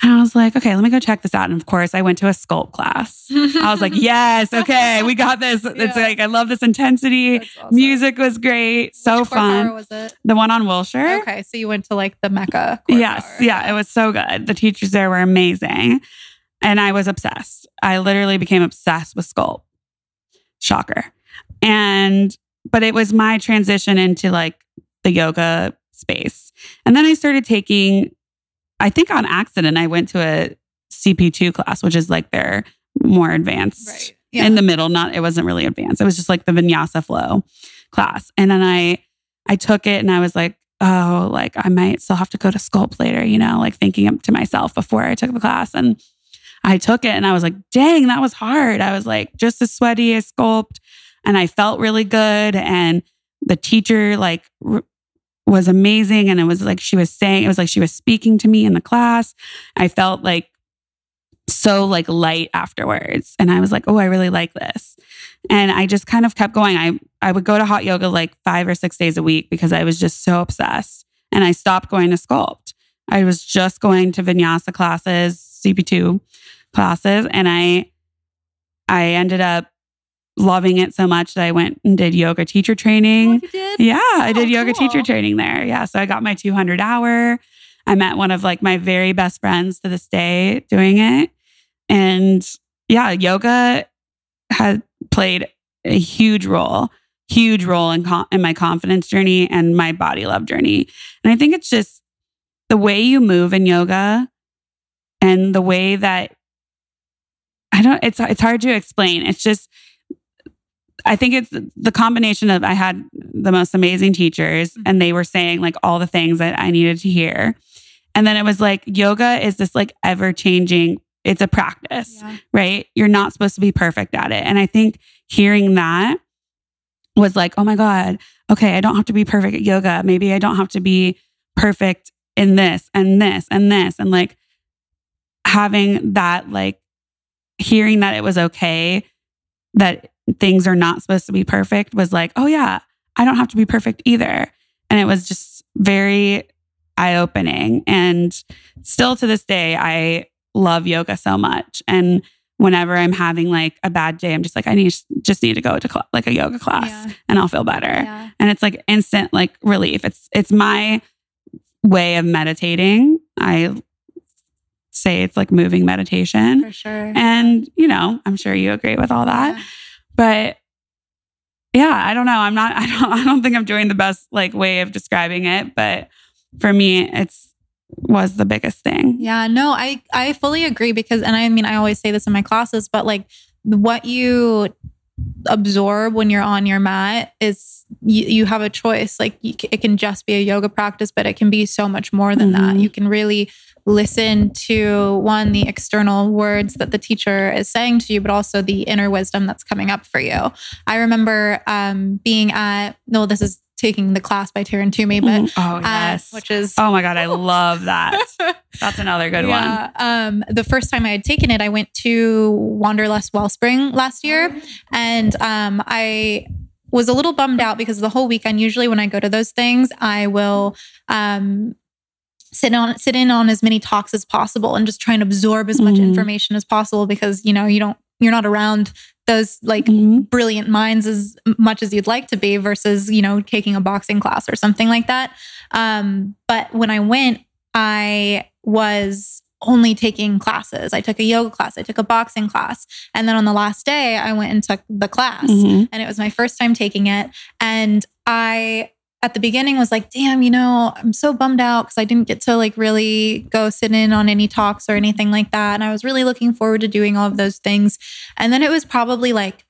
And I was like, okay, let me go check this out. And of course, I went to a sculpt class. I was like, *laughs* yes, okay, we got this. It's like, I love this intensity. Awesome. Music was great. So Which fun. was it? The one on Wilshire. Okay, so you went to like the Mecca. Yes. power. Yeah. It was so good. The teachers there were amazing. And I was obsessed. I literally became obsessed with sculpt. Shocker. And, but it was my transition into like the yoga space. And then I started taking, I think on accident, I went to a CP2 class, which is like their more advanced right. Yeah. in the middle. Not it wasn't really advanced. It was just like the vinyasa flow class. And then i i took it and i was like oh like i might still have to go to sculpt later you know like thinking to myself before i took the class. And i took it and i was like dang that was hard. I was like just as sweaty as sculpt. And i felt really good. And the teacher like r- was amazing and it was like she was saying it was like she was speaking to me in the class. I felt like so like light afterwards and i was like oh i really like this. And i just kind of kept going. I i would go to hot yoga like 5 or 6 days a week because i was just so obsessed and i stopped going to sculpt. I was just going to vinyasa classes cp2 classes and i i ended up loving it so much that i went and did yoga teacher training Oh, did? yeah, I did Oh, yoga cool. teacher training there. Yeah, so I got my 200 hour. I met one of like my very best friends to this day doing it. And yeah, yoga has played a huge role, huge role in in my confidence journey and my body love journey. And I think it's just the way you move in yoga and the way that I don't it's it's hard to explain. It's just I think it's the combination of I had the most amazing teachers mm-hmm. and they were saying like all the things that I needed to hear. And then it was like yoga is this like ever changing, it's a practice, Yeah. right? You're not supposed to be perfect at it. And I think hearing that was like, oh my God, okay, I don't have to be perfect at yoga. Maybe I don't have to be perfect in this and this and this. And like having that, like hearing that it was okay that things are not supposed to be perfect was like, oh yeah, I don't have to be perfect either. And it was just very eye opening. And still to this day, I love yoga so much. And whenever I'm having like a bad day, I'm just like, I need just need to go to cl- like a yoga class Yeah. and I'll feel better. Yeah. And it's like instant like relief. It's it's my way of meditating. I say it's like moving meditation. For sure. And, you know, I'm sure you agree with all that. Yeah. But yeah, I don't know. I'm not *laughs* I don't I don't think I'm doing the best like way of describing it, but for me it's was the biggest thing. Yeah, no, I I fully agree because and I mean I always say this in my classes, but like what you absorb when you're on your mat is you, you have a choice like you, it can just be a yoga practice but it can be so much more than that Mhm. you can really listen to one the external words that the teacher is saying to you but also the inner wisdom that's coming up for you i remember um being at no this is taking the class by Taryn Toomey but oh uh, yes. which is oh my god, I love that. *laughs* That's another good one. Um, the first time I had taken it, I went to Wanderlust Wellspring last year, and um, I was a little bummed out because the whole weekend, usually when I go to those things, I will um, sit on sit in on as many talks as possible and just try and absorb as much Mhm. information as possible because you know you don't you're not around those like Mhm. brilliant minds as much as you'd like to be versus you know taking a boxing class or something like that um, but when i went i was only taking classes i took a yoga class i took a boxing class and then on the last day i went and took the class Mhm. and it was my first time taking it and i at the beginning was like damn you know i'm so bummed out because i didn't get to like really go sit in on any talks or anything like that and i was really looking forward to doing all of those things. And then it was probably like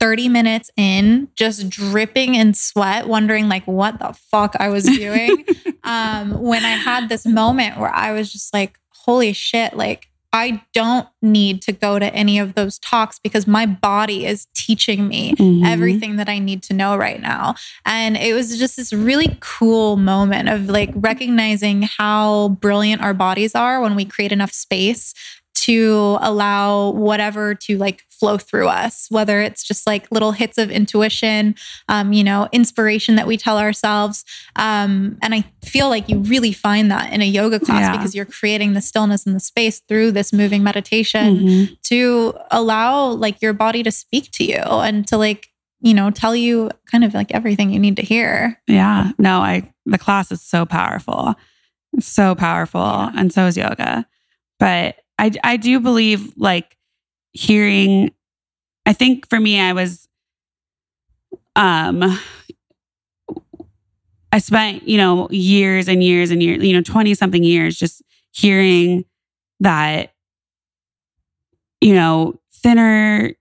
30 minutes in just dripping in sweat wondering like what the fuck i was doing *laughs* um when i had this moment where i was just like holy shit like i don't need to go to any of those talks because my body is teaching me Mhm. everything that I need to know right now. And it was just this really cool moment of like recognizing how brilliant our bodies are when we create enough space to allow whatever to like flow through us, whether it's just like little hits of intuition, um, you know, inspiration that we tell ourselves. Um, and I feel like you really find that in a yoga class Yeah. because you're creating the stillness and the space through this moving meditation Mhm. to allow like your body to speak to you and to like you know tell you kind of like everything you need to hear Yeah. No, I the class is so powerful. It's so powerful. Yeah. And so is yoga. But I I do believe like hearing I think for me I was um I spent, you know, years and years and years, you know, 20 something years just hearing that you know, thinner,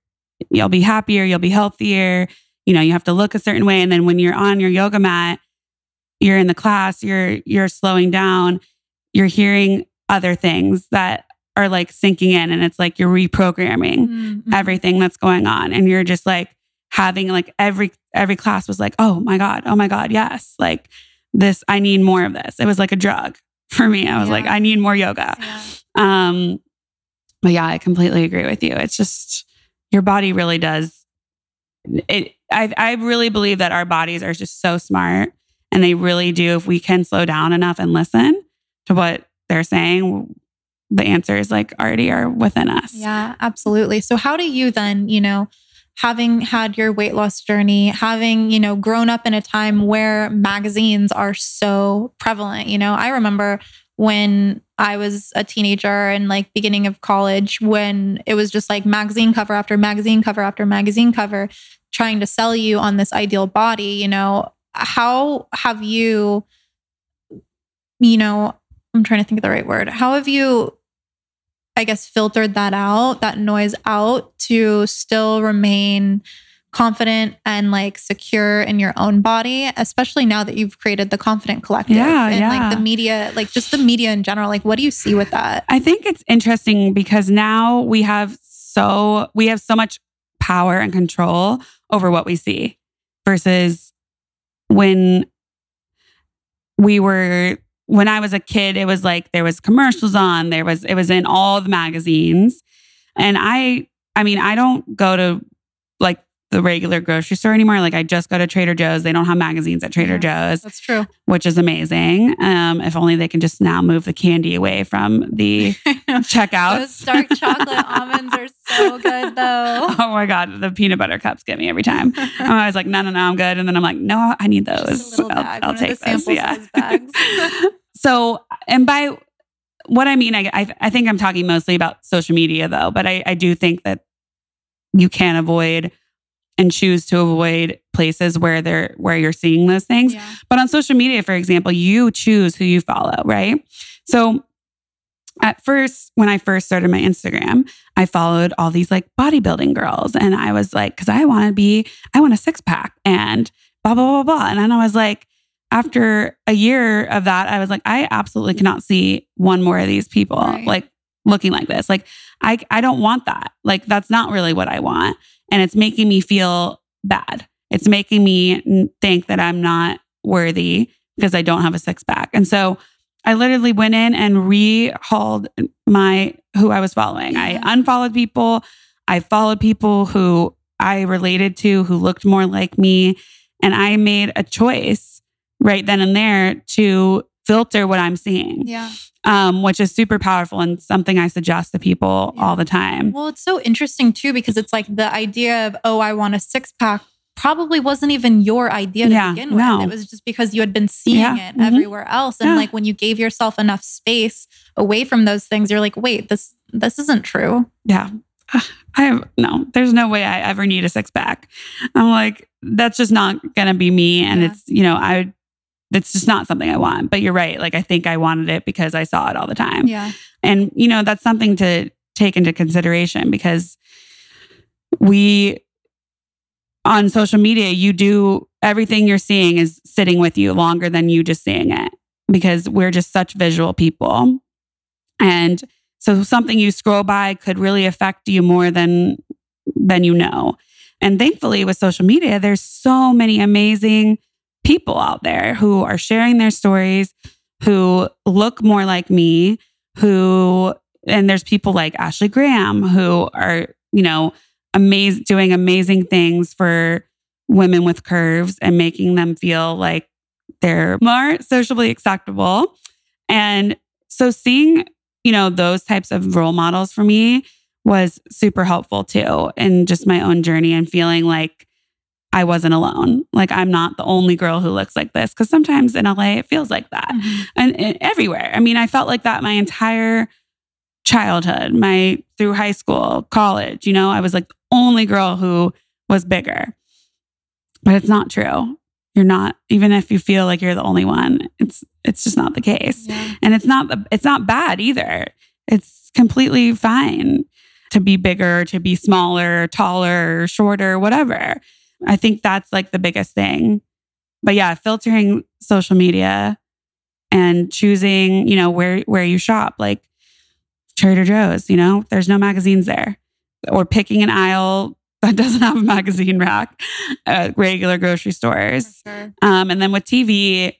you'll be happier, you'll be healthier, you know, you have to look a certain way. And then when you're on your yoga mat, you're in the class, you're you're slowing down, you're hearing other things that are like sinking in and it's like you're reprogramming Mm-hmm. everything that's going on and you're just like having like every every class was like oh my god oh my god yes like this i need more of this. It was like a drug *laughs* for me. I was like i need more yoga. Yeah. um but yeah i completely agree with you. It's just your body really does it i i really believe that our bodies are just so smart and they really do if we can slow down enough and listen to what they're saying the answers like already are within us. Yeah absolutely. So how do you then you know having had your weight loss journey having you know grown up in a time where magazines are so prevalent you know i remember when I was a teenager and like beginning of college when it was just like magazine cover after magazine cover after magazine cover trying to sell you on this ideal body, you know, how have you you know, I'm trying to think of the right word. How have you I guess filtered that out, that noise out to still remain confident and like secure in your own body, especially now that you've created the confident collective Yeah, and yeah. like the media, like just the media in general. Like, what do you see with that? I think it's interesting because now we have so we have so much power and control over what we see versus when we were when I was a kid it was like there was commercials on there was it was in all the magazines and I I mean I don't go to like the regular grocery store anymore. Like I just go to Trader Joe's. They don't have magazines at Trader Joe's, That's true. which is amazing. Um, if only they can just now move the candy away from the *laughs* checkout. Those dark chocolate *laughs* almonds are so good though. Oh my God, the peanut butter cups get me every time. *laughs* I'm always like, no, no, no, I'm good. And then I'm like, no, I need those. Just a little I'll, I'll one of the take those. sample Yeah. So, and by what I mean, I, I, I think I'm talking mostly about social media though, but I, I do think that you can avoid and choose to avoid places where they're where you're seeing those things. Yeah. But on social media, for example, you choose who you follow, right? So at first, when I first started my Instagram, I followed all these like bodybuilding girls. And I was like, because I want to be, I want a six pack and blah, blah, blah, blah. And then I was like, after a year of that, I was like, I absolutely cannot see one more of these people Right. like looking like this. Like, I, I don't want that. Like, that's not really what I want. And it's making me feel bad. It's making me think that I'm not worthy because I don't have a six pack. And so I literally went in and rehauled my who I was following. I unfollowed people. I followed people who I related to who looked more like me. And I made a choice right then and there to filter what I'm seeing, Yeah. um, which is super powerful and something I suggest to people Yeah. all the time. Well, it's so interesting too because it's like the idea of oh, I want a six pack probably wasn't even your idea to Yeah, begin with. no. It was just because you had been seeing Yeah, it mhm. everywhere else, and Yeah. like when you gave yourself enough space away from those things, you're like, wait, this this isn't true. Yeah. I have no, there's no way I ever need a six pack. I'm like, that's just not gonna be me. And it's, you know, I it's just not something I want. But you're right. Like I think I wanted it because I saw it all the time. Yeah. And, you know, that's something to take into consideration because we on social media, you do everything you're seeing is sitting with you longer than you just seeing it because we're just such visual people. And so something you scroll by could really affect you more than than you know. And thankfully with social media, there's so many amazing people out there who are sharing their stories, who look more like me, who and there's people like Ashley Graham who are, you know, amazing doing amazing things for women with curves and making them feel like they're more socially acceptable. And so seeing, you know, those types of role models for me was super helpful too in just my own journey and feeling like I wasn't alone. Like I'm not the only girl who looks like this. Cause sometimes in LA, it feels like that Mhm. and, and everywhere. I mean, I felt like that my entire childhood, my through high school, college, you know, I was like the only girl who was bigger. But it's not true. You're not even if you feel like you're the only one. It's it's just not the case. Yeah. And it's not it's not bad either. It's completely fine to be bigger, to be smaller, taller, shorter, whatever. I think that's like the biggest thing. But yeah, filtering social media and choosing, you know, where where you shop, like Trader Joe's, you know, there's no magazines there. Or picking an aisle *laughs* that doesn't have a magazine rack at regular grocery stores. Sure. Um, and then with TV,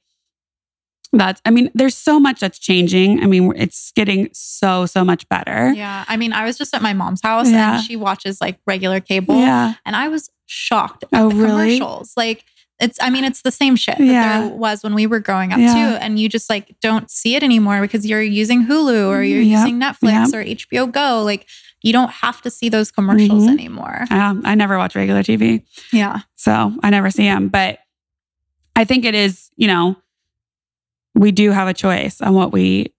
that's, I mean, there's so much that's changing. I mean, it's getting so, so much better. Yeah. I mean, I was just at my mom's house Yeah. and she watches like regular cable. Yeah. And I was shocked at Oh, the really? commercials. Like it's I mean, it's the same shit that there was when we were growing up Yeah. too. And you just like don't see it anymore because you're using Hulu or you're Yep. using Netflix Yep. or HBO Go. Like you don't have to see those commercials Mhm. anymore. Um, I never watch regular TV. Yeah. So I never see them. But I think it is, you know, we do have a choice on what we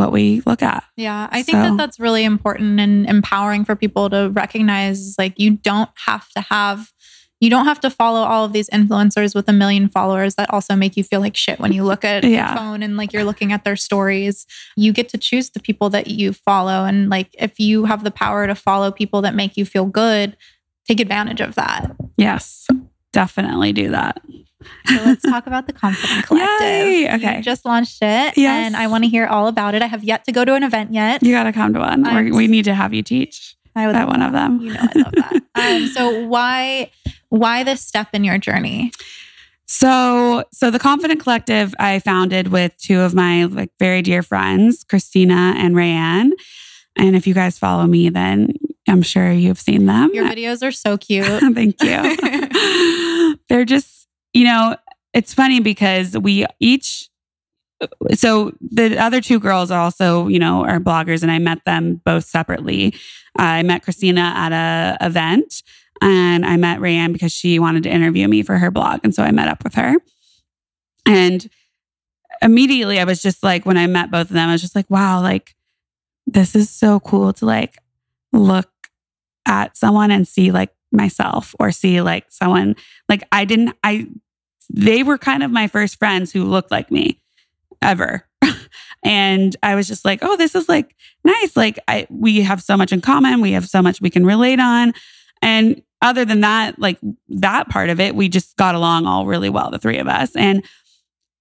what we look at. Yeah, I think So- that that's really important and empowering for people to recognize like you don't have to have you don't have to follow all of these influencers with a million followers that also make you feel like shit when you look at *laughs* Yeah. your phone and like you're looking at their stories. You get to choose the people that you follow and like if you have the power to follow people that make you feel good, take advantage of that. Yes. Definitely do that. So let's talk about the Confident *laughs* Collective. Yay, You okay. just launched it Yes. and I want to hear all about it. I have yet to go to an event yet. You got to come to one. I'm We're, need to have you teach. I would That one of them. You know, I love that. *laughs* um, so why why this step in your journey? So, so the Confident Collective I founded with two of my like very dear friends, Christina and Rayanne. And if you guys follow me, then I'm sure you've seen them. Your videos are so *laughs* cute. Thank you. They're just, you know, it's funny because we each so the other two girls are also, you know, are bloggers and I met them both separately. I met Christina at a event and I met Rayanne because she wanted to interview me for her blog. And so I met up with her. And immediately I was just like, when I met both of them, I was just like, wow, like this is so cool to like look at someone and see like myself or see like someone like I didn't I they were kind of my first friends who looked like me ever. *laughs* and I was just like, "Oh, this is like nice. Like I we have so much in common. We have so much we can relate on." And other than that, like that part of it, we just got along all really well, the three of us. And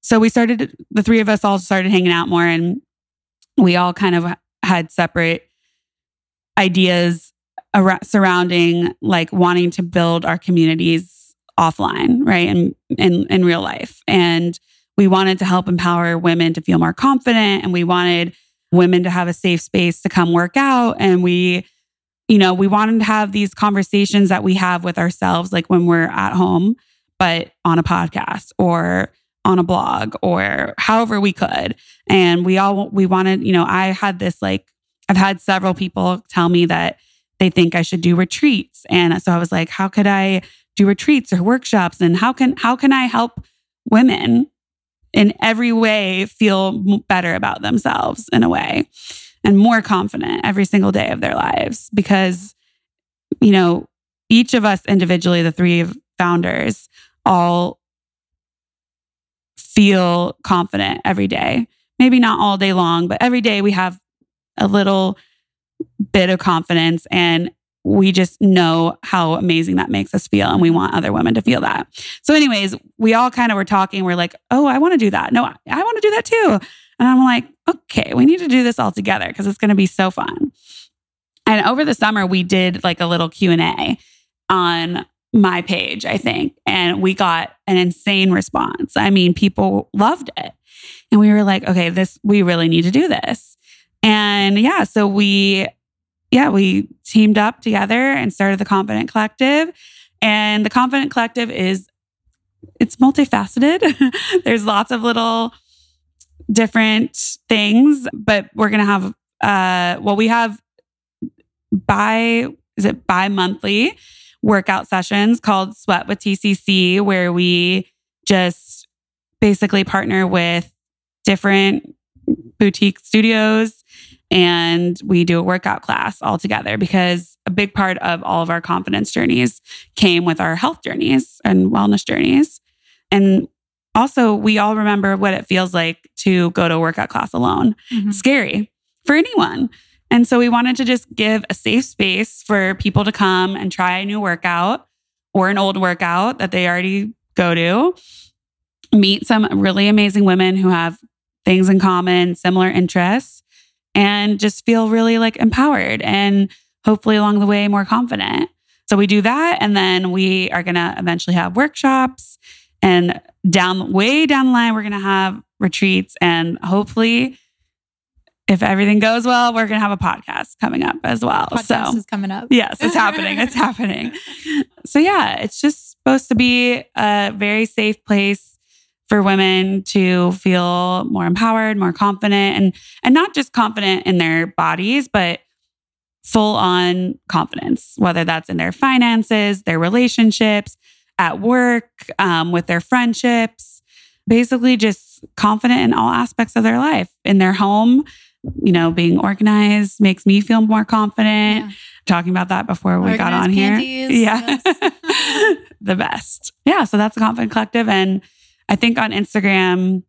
so we started the three of us all started hanging out more and we all kind of had separate ideas around, surrounding like wanting to build our communities offline, right? And in in real life. And we wanted to help empower women to feel more confident and we wanted women to have a safe space to come work out and we you know, we wanted to have these conversations that we have with ourselves like when we're at home, but on a podcast or on a blog or however we could. And we all we wanted, you know, I had this like I've had several people tell me that they think I should do retreats. And so I was like, how could I do retreats or workshops? And how can how can I help women in every way feel better about themselves in a way and more confident every single day of their lives? Because you know each of us individually the three founders all feel confident every day. Maybe not all day long but every day we have a little bit of confidence and we just know how amazing that makes us feel and we want other women to feel that. So anyways, we all kind of were talking we're like, "Oh, I want to do that." No, I, I want to do that too. And I'm like, "Okay, we need to do this all together because it's going to be so fun." And over the summer we did like a little Q&A on my page, I think, and we got an insane response. I mean, people loved it. And we were like, "Okay, this we really need to do this." And yeah, so we yeah, we teamed up together and started the Confident Collective. And the Confident Collective is it's multifaceted. *laughs* There's lots of little different things, but we're going to have uh well we have bi is it bi-monthly workout sessions called Sweat with TCC where we just basically partner with different boutique studios and we do a workout class all together because a big part of all of our confidence journeys came with our health journeys and wellness journeys. And also, we all remember what it feels like to go to a workout class alone. Mm-hmm. Scary for anyone. And so we wanted to just give a safe space for people to come and try a new workout or an old workout that they already go to, meet some really amazing women who have things in common, similar interests, and just feel really like empowered and hopefully along the way more confident. So we do that. And then we are going to eventually have workshops and down way down the line, we're going to have retreats and hopefully if everything goes well, we're going to have a podcast coming up as well. Podcast so is coming up. Yes, it's happening. It's *laughs* happening. So yeah, it's just supposed to be a very safe place for women to feel more empowered, more confident and and not just confident in their bodies, but full on confidence, whether that's in their finances, their relationships, at work, um, with their friendships, basically just confident in all aspects of their life, in their home. You know, being organized makes me feel more confident. Yeah. Talking about that before we organized got on panties, here. Yeah. Yes. *laughs* the best. Yeah. So that's a confident collective. And I think on Instagram,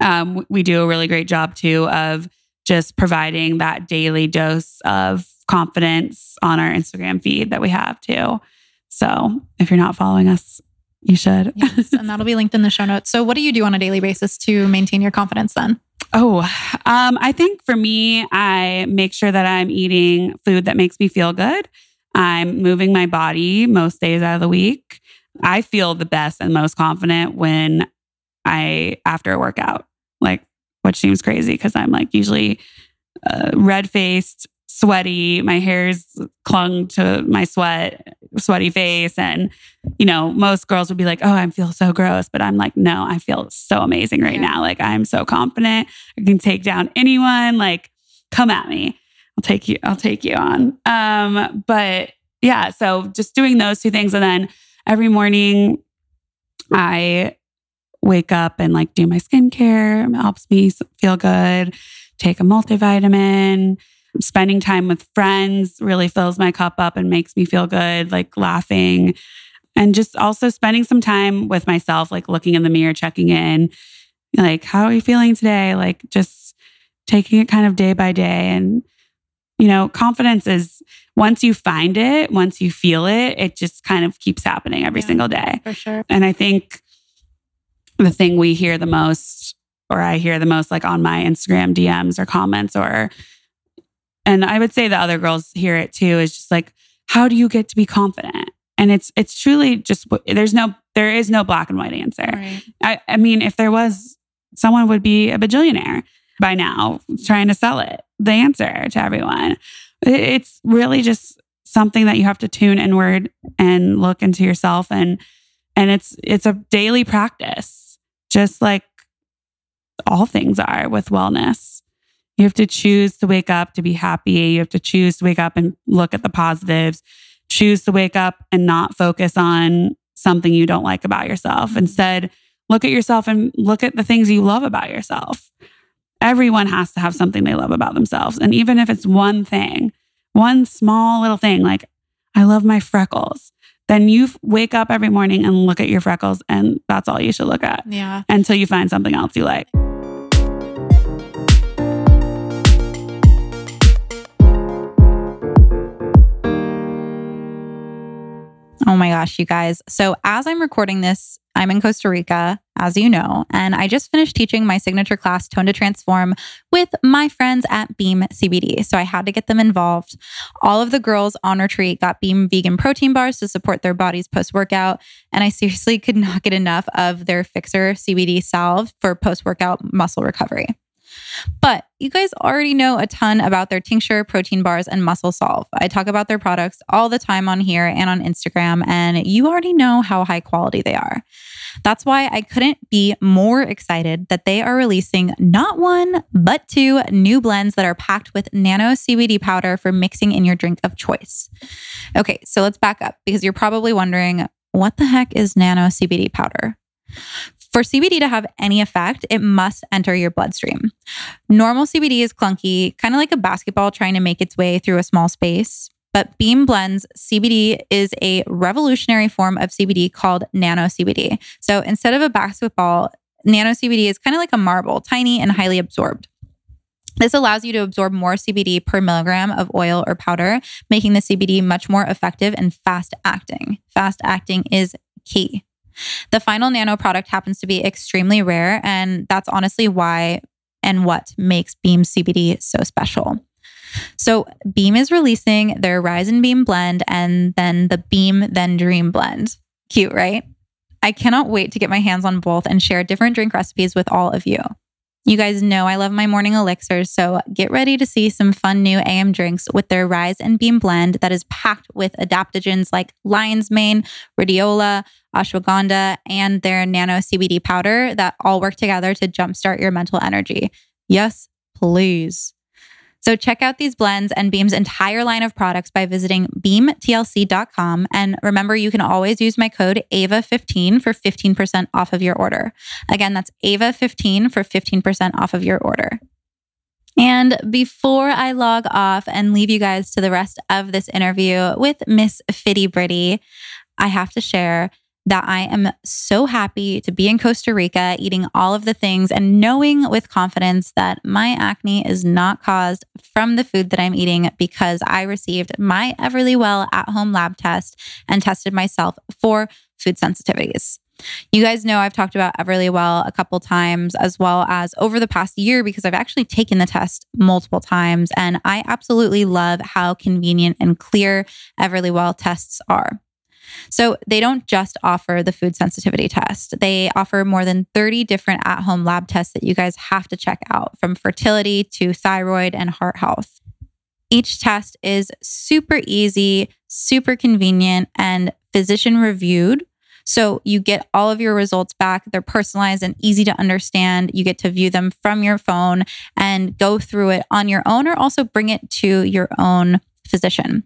um, we do a really great job too of just providing that daily dose of confidence on our Instagram feed that we have too. So if you're not following us, you should. yes, and *laughs* that'll be linked in the show notes. So, what do you do on a daily basis to maintain your confidence then? Oh, um, I think for me, I make sure that I'm eating food that makes me feel good. I'm moving my body most days out of the week. I feel the best and most confident when I, after a workout, like, which seems crazy because I'm like usually uh, red faced, sweaty. My hair's clung to my sweat, sweaty face. And, you know, most girls would be like, oh, I feel so gross. But I'm like, no, I feel so amazing right Yeah. now. Like, I'm so confident. I can take down anyone. Like, come at me. I'll take you, I'll take you on. Um, but yeah, so just doing those two things. And then every morning I wake up and like do my skincare. It helps me feel good. Take a multivitamin. Spending time with friends really fills my cup up and makes me feel good, like laughing. And just also spending some time with myself, like looking in the mirror, checking in, like, how are you feeling today? Like, just taking it kind of day by day. And, you know, confidence is once you find it, once you feel it, it just kind of keeps happening every Yeah. single day. For sure. And I think the thing we hear the most, or I hear the most, like on my Instagram DMs or comments, or, and I would say the other girls hear it too, is just like, how do you get to be confident? And it's it's truly just there's no there is no black and white answer. Right. I, I mean, if there was, someone would be a bajillionaire by now trying to sell it, the answer to everyone. It's really just something that you have to tune inward and look into yourself and and it's it's a daily practice, just like all things are with wellness. You have to choose to wake up to be happy. You have to choose to wake up and look at the positives. Choose to wake up and not focus on something you don't like about yourself. Instead, look at yourself and look at the things you love about yourself. Everyone has to have something they love about themselves. And even if it's one thing, one small little thing, like I love my freckles, then you f- wake up every morning and look at your freckles, and that's all you should look at Yeah. until you find something else you like. My gosh, you guys. So, as I'm recording this, I'm in Costa Rica, as you know, and I just finished teaching my signature class, Tone to Transform, with my friends at Beam CBD. So, I had to get them involved. All of the girls on retreat got Beam vegan protein bars to support their bodies post workout. And I *laughs* seriously could not get enough of their Fixer CBD salve for post workout muscle recovery. But you guys already know a ton about their tincture, protein bars, and muscle salve. I talk about their products all the time on here and on Instagram, and you already know how high quality they are. That's why I couldn't be more excited that they are releasing not one, but two new blends that are packed with nano CBD powder for mixing in your drink of choice. Okay, so let's back up because you're probably wondering what the heck is nano CBD powder? For CBD to have any effect, it must enter your bloodstream. Normal CBD is clunky, kind of like a basketball trying to make its way through a small space. But Beam Blends CBD is a revolutionary form of CBD called nano CBD. So instead of a basketball, nano CBD is kind of like a marble, tiny and highly absorbed. This allows you to absorb more CBD per milligram of oil or powder, making the CBD much more effective and fast acting. Fast acting is key. The final nano product happens to be extremely rare, and that's honestly why and what makes Beam CBD so special. So, Beam is releasing their Rise and Beam blend and then the Beam Then Dream blend. Cute, right? I cannot wait to get my hands on both and share different drink recipes with all of you. You guys know I love my morning elixirs, so get ready to see some fun new AM drinks with their Rise and Beam blend that is packed with adaptogens like lion's mane, rhodiola, ashwagandha, and their nano CBD powder that all work together to jumpstart your mental energy. Yes, please. So check out these blends and Beam's entire line of products by visiting beamtlc.com. And remember, you can always use my code AVA15 for 15% off of your order. Again, that's AVA15 for 15% off of your order. And before I log off and leave you guys to the rest of this interview with Miss Fitty Britty, I have to share that I am so happy to be in Costa Rica eating all of the things and knowing with confidence that my acne is not caused from the food that I'm eating because I received my Everlywell at home lab test and tested myself for food sensitivities. You guys know I've talked about Everlywell a couple times, as well as over the past year, because I've actually taken the test multiple times. And I absolutely love how convenient and clear Everlywell tests are. So they don't just offer the food sensitivity test. They offer more than 30 different at-home lab tests that you guys have to check out from fertility to thyroid and heart health. Each test is super easy, super convenient, and physician reviewed. So you get all of your results back. They're personalized and easy to understand. You get to view them from your phone and go through it on your own or also bring it to your own physician.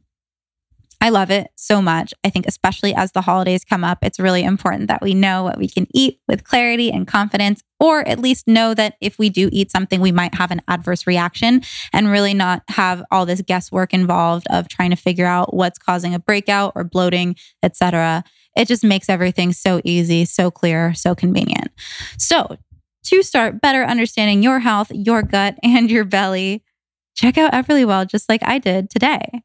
I love it so much. I think, especially as the holidays come up, it's really important that we know what we can eat with clarity and confidence, or at least know that if we do eat something, we might have an adverse reaction and really not have all this guesswork involved of trying to figure out what's causing a breakout or bloating, etc. It just makes everything so easy, so clear, so convenient. So, to start better understanding your health, your gut, *laughs* and your belly, check out Everlywell just like I did today.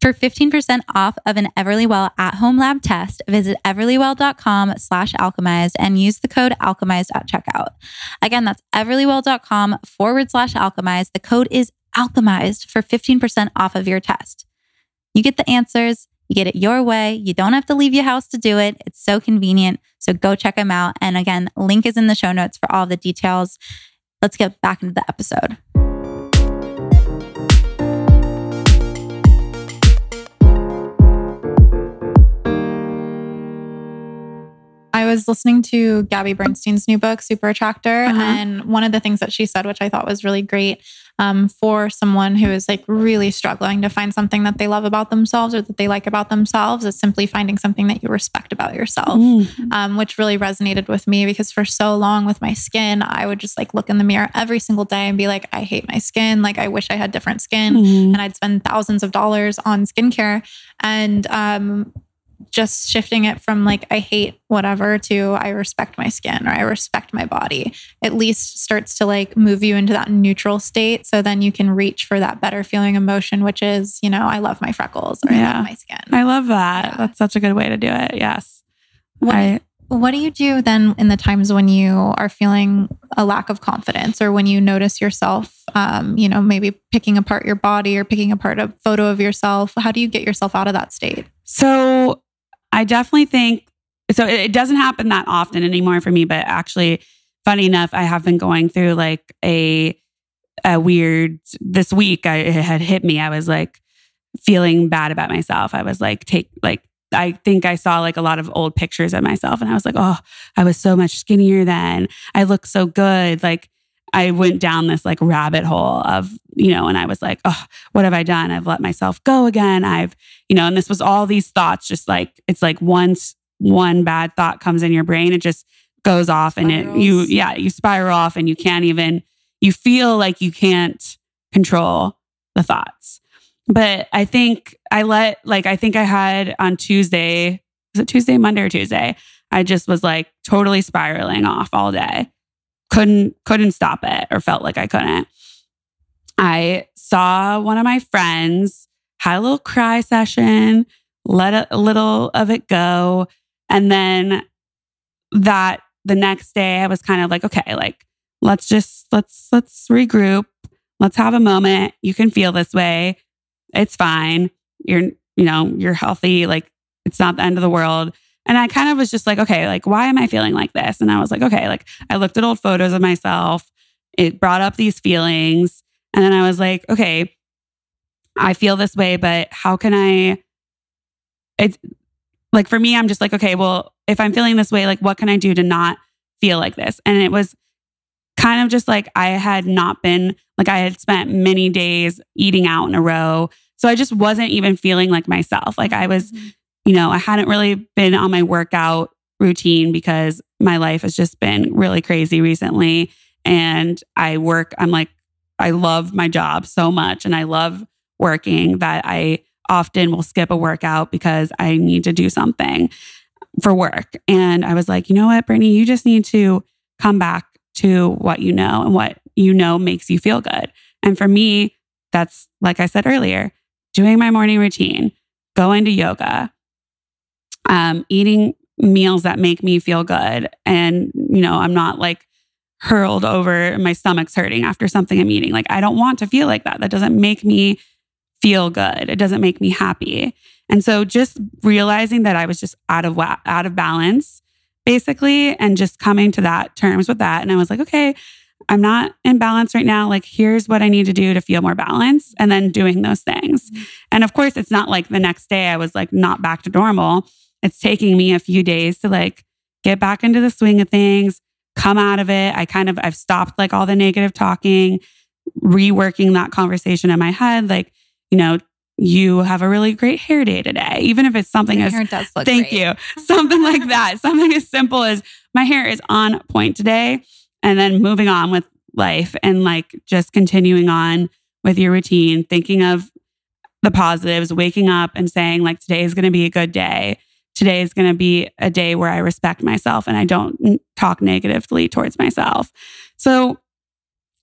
For 15% off of an Everlywell at-home lab test, visit everlywell.com slash alchemized and use the code alchemized at checkout. Again, that's everlywell.com forward slash alchemized. The code is alchemized for 15% off of your test. You get the answers, you get it your way. You don't have to leave your house to do it. It's so convenient. So go check them out. And again, link is in the show notes for all the details. Let's get back into the episode. Was listening to Gabby Bernstein's new book, Super Attractor. Uh-huh. And one of the things that she said, which I thought was really great um, for someone who is like really struggling to find something that they love about themselves or that they like about themselves, is simply finding something that you respect about yourself, mm. um, which really resonated with me because for so long with my skin, I would just like look in the mirror every single day and be like, I hate my skin. Like, I wish I had different skin. Mm. And I'd spend thousands of dollars on skincare. And, um, just shifting it from like I hate whatever to I respect my skin or I respect my body at least starts to like move you into that neutral state so then you can reach for that better feeling emotion which is you know I love my freckles or yeah. I love my skin. I love that. Yeah. That's such a good way to do it. Yes. What, I, what do you do then in the times when you are feeling a lack of confidence or when you notice yourself um, you know maybe picking apart your body or picking apart a photo of yourself how do you get yourself out of that state so I definitely think so. It doesn't happen that often anymore for me, but actually, funny enough, I have been going through like a a weird this week. I it had hit me. I was like feeling bad about myself. I was like take like I think I saw like a lot of old pictures of myself, and I was like, oh, I was so much skinnier then. I look so good. Like I went down this like rabbit hole of, you know, and I was like, oh, what have I done? I've let myself go again. I've, you know, and this was all these thoughts, just like, it's like once one bad thought comes in your brain, it just goes off and Spirals. it, you, yeah, you spiral off and you can't even, you feel like you can't control the thoughts. But I think I let, like, I think I had on Tuesday, was it Tuesday, Monday or Tuesday? I just was like totally spiraling off all day couldn't couldn't stop it or felt like I couldn't. I saw one of my friends had a little cry session, let a, a little of it go, and then that the next day I was kind of like, okay, like let's just let's let's regroup. Let's have a moment. You can feel this way. It's fine. You're you know, you're healthy. Like it's not the end of the world. And I kind of was just like, okay, like, why am I feeling like this? And I was like, okay, like, I looked at old photos of myself. It brought up these feelings. And then I was like, okay, I feel this way, but how can I? It's like for me, I'm just like, okay, well, if I'm feeling this way, like, what can I do to not feel like this? And it was kind of just like I had not been, like, I had spent many days eating out in a row. So I just wasn't even feeling like myself. Like I was mm-hmm you know, I hadn't really been on my workout routine because my life has just been really crazy recently. And I work, I'm like, I love my job so much and I love working that I often will skip a workout because I need to do something for work. And I was like, you know what, Britney, you just need to come back to what you know and what you know makes you feel good. And for me, that's like I said earlier, doing my morning routine, going to yoga, um, eating meals that make me feel good. And, you know, I'm not like hurled over, my stomach's hurting after something I'm eating. Like, I don't want to feel like that. That doesn't make me feel good. It doesn't make me happy. And so just realizing that I was just out of out of balance basically and just coming to that terms with that and I was like, okay, I'm not in balance right now. Like, here's what I need to do to feel more balanced. And then doing those things. Mm-hmm. And of course, it's not like the next day I was like not back to normal. It's taking me a few days to like get back into the swing of things, come out of it. I kind of, I've stopped like all the negative talking, reworking that conversation in my head. Like, you know, you have a really great hair day today, even if it's something Your as hair does look Thank great. you. Something like *laughs* that. Something as simple as my hair is on point today. And then moving on with life and like just continuing on with your routine, thinking of the positives, waking up and saying, like, today is going to be a good day. Today is going to be a day where I respect myself and I don't talk negatively towards myself. So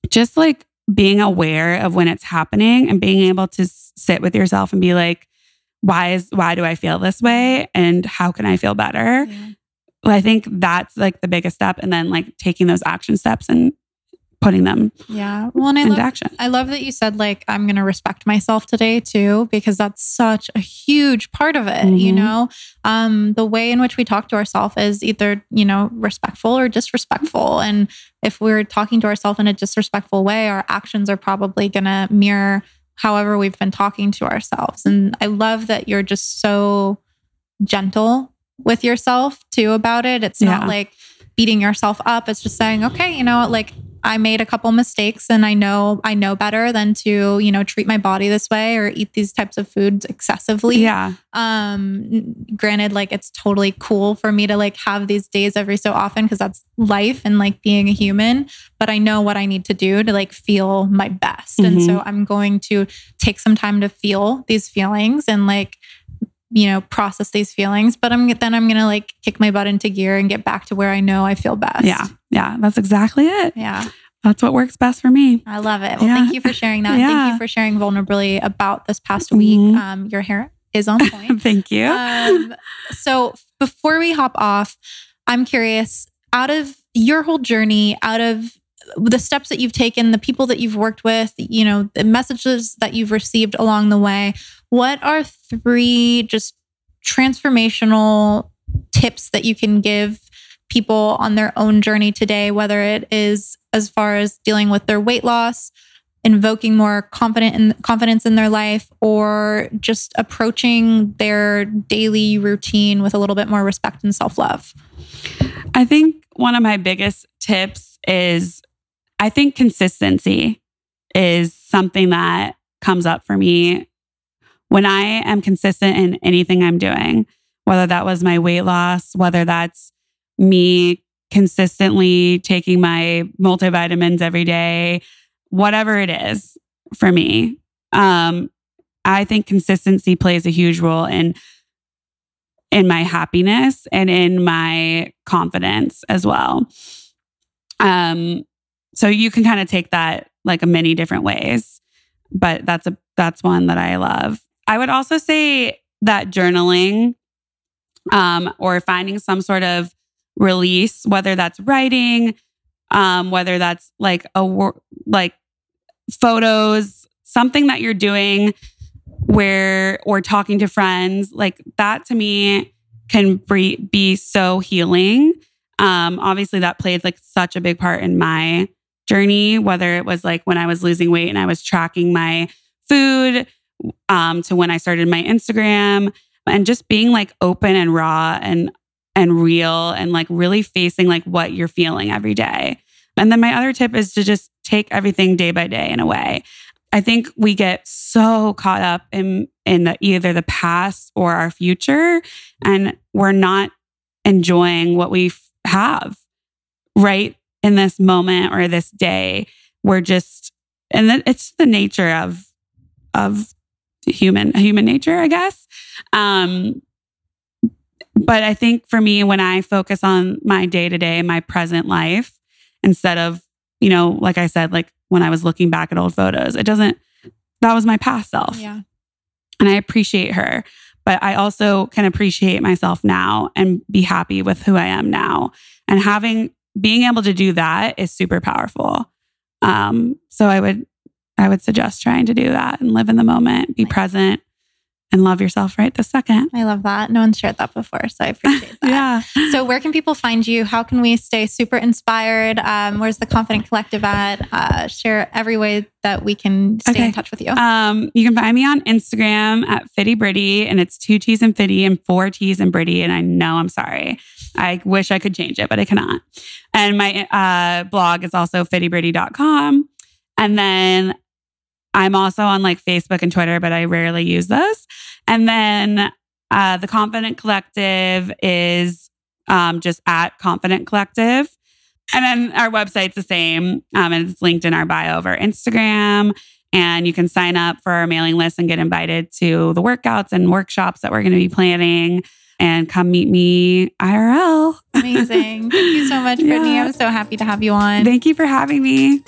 just like being aware of when it's happening and being able to sit with yourself and be like, why is why do I feel this way and how can I feel better? Yeah. Well, I think that's like the biggest step and then like taking those action steps and putting them Yeah. Well, and I into love, action. I love that you said like I'm going to respect myself today too because that's such a huge part of it, you Mhm. know. Um the way in which we talk to ourselves is either, you know, respectful or disrespectful and if we're talking to ourselves in a disrespectful way, our actions are probably going to mirror however we've been talking to ourselves. And I love that you're just so gentle with yourself too about it. It's Yeah. not like beating yourself up. It's just saying, okay, you know like I made a couple mistakes and I know I know better than to, you know, treat my body this way or eat these types of foods excessively. Yeah. Um granted like it's totally cool for me to like have these days every so often because that's life and like being a human, but I know what I need to do to like feel my best. And so I'm going to take some time to feel these feelings and like you know process these feelings but i'm then i'm gonna like kick my butt into gear and get back to where i know i feel best Yeah. Yeah. That's exactly it. yeah That's what works best for me. i love it well Yeah. thank you for sharing that thank you for sharing vulnerably about this past week Mhm. um your hair is on point *laughs* Thank you. um so before we hop off i'm curious out of your whole journey out of the steps that you've taken the people that you've worked with you know the messages that you've received along the way what are three just transformational tips that you can give people on their own journey today whether it is as far as dealing with their weight loss invoking more confident in, confidence in their life or just approaching their daily routine with a little bit more respect and self-love? I think one of my biggest tips is I think consistency is something that comes up for me when I am consistent in anything I'm doing, whether that was my weight loss, whether that's me consistently taking my multivitamins every day, whatever it is for me. Um, I think consistency plays a huge role in in my happiness and in my confidence as well. Um, so you can kind of take that like many different ways, but that's a that's one that I love. I would also say that journaling um, or finding some sort of release, whether that's writing, um, whether that's like a wor- like photos, something that you're doing where or talking to friends, like that to me can be, be so healing. Um, obviously, that played like such a big part in my journey, whether it was like when I was losing weight and I was tracking my food, um, to when I started my Instagram and just being like open and raw and and real and like really facing like what you're feeling every day. And then my other tip is to just take everything day by day in a way. I think we get so caught up in in the, either the past or our future, and we're not enjoying what we have right in this moment or this day. We're just, and it's the nature of of human human nature, I guess. Um, but I think for me, when I focus on my day to day, my present life, instead of you know, like I said, like when I was looking back at old photos, it doesn't. That was my past self yeah and I appreciate her. But I also can appreciate myself now and be happy with who I am now. And having being able to do that is super powerful. Um, so I would I would suggest trying to do that and live in the moment, be present, and love yourself right this second. I love that. No one's shared that before, so I appreciate *laughs* that. yeah. So, where can people find you? How can we stay super inspired? Um, where's the Confident Collective at? Uh, share every way that we can stay Okay. in touch with you. Um, you can find me on Instagram at Fitty Britty, and it's two T's and Fitty and four T's and Britty. And I know I'm sorry. I wish I could change it, but I cannot. And my uh, blog is also fittybritty.com. And then I'm also on like Facebook and Twitter, but I rarely use those. And then uh, the Confident Collective is um, just at Confident Collective. And then our website's the same, um, and it's linked in our bio over Instagram. And you can sign up for our mailing list and get invited to the workouts and workshops that we're going to be planning. And come meet me IRL. Amazing. Thank you so much, Britney. *laughs* Yeah. I'm so happy to have you on. Thank you for having me.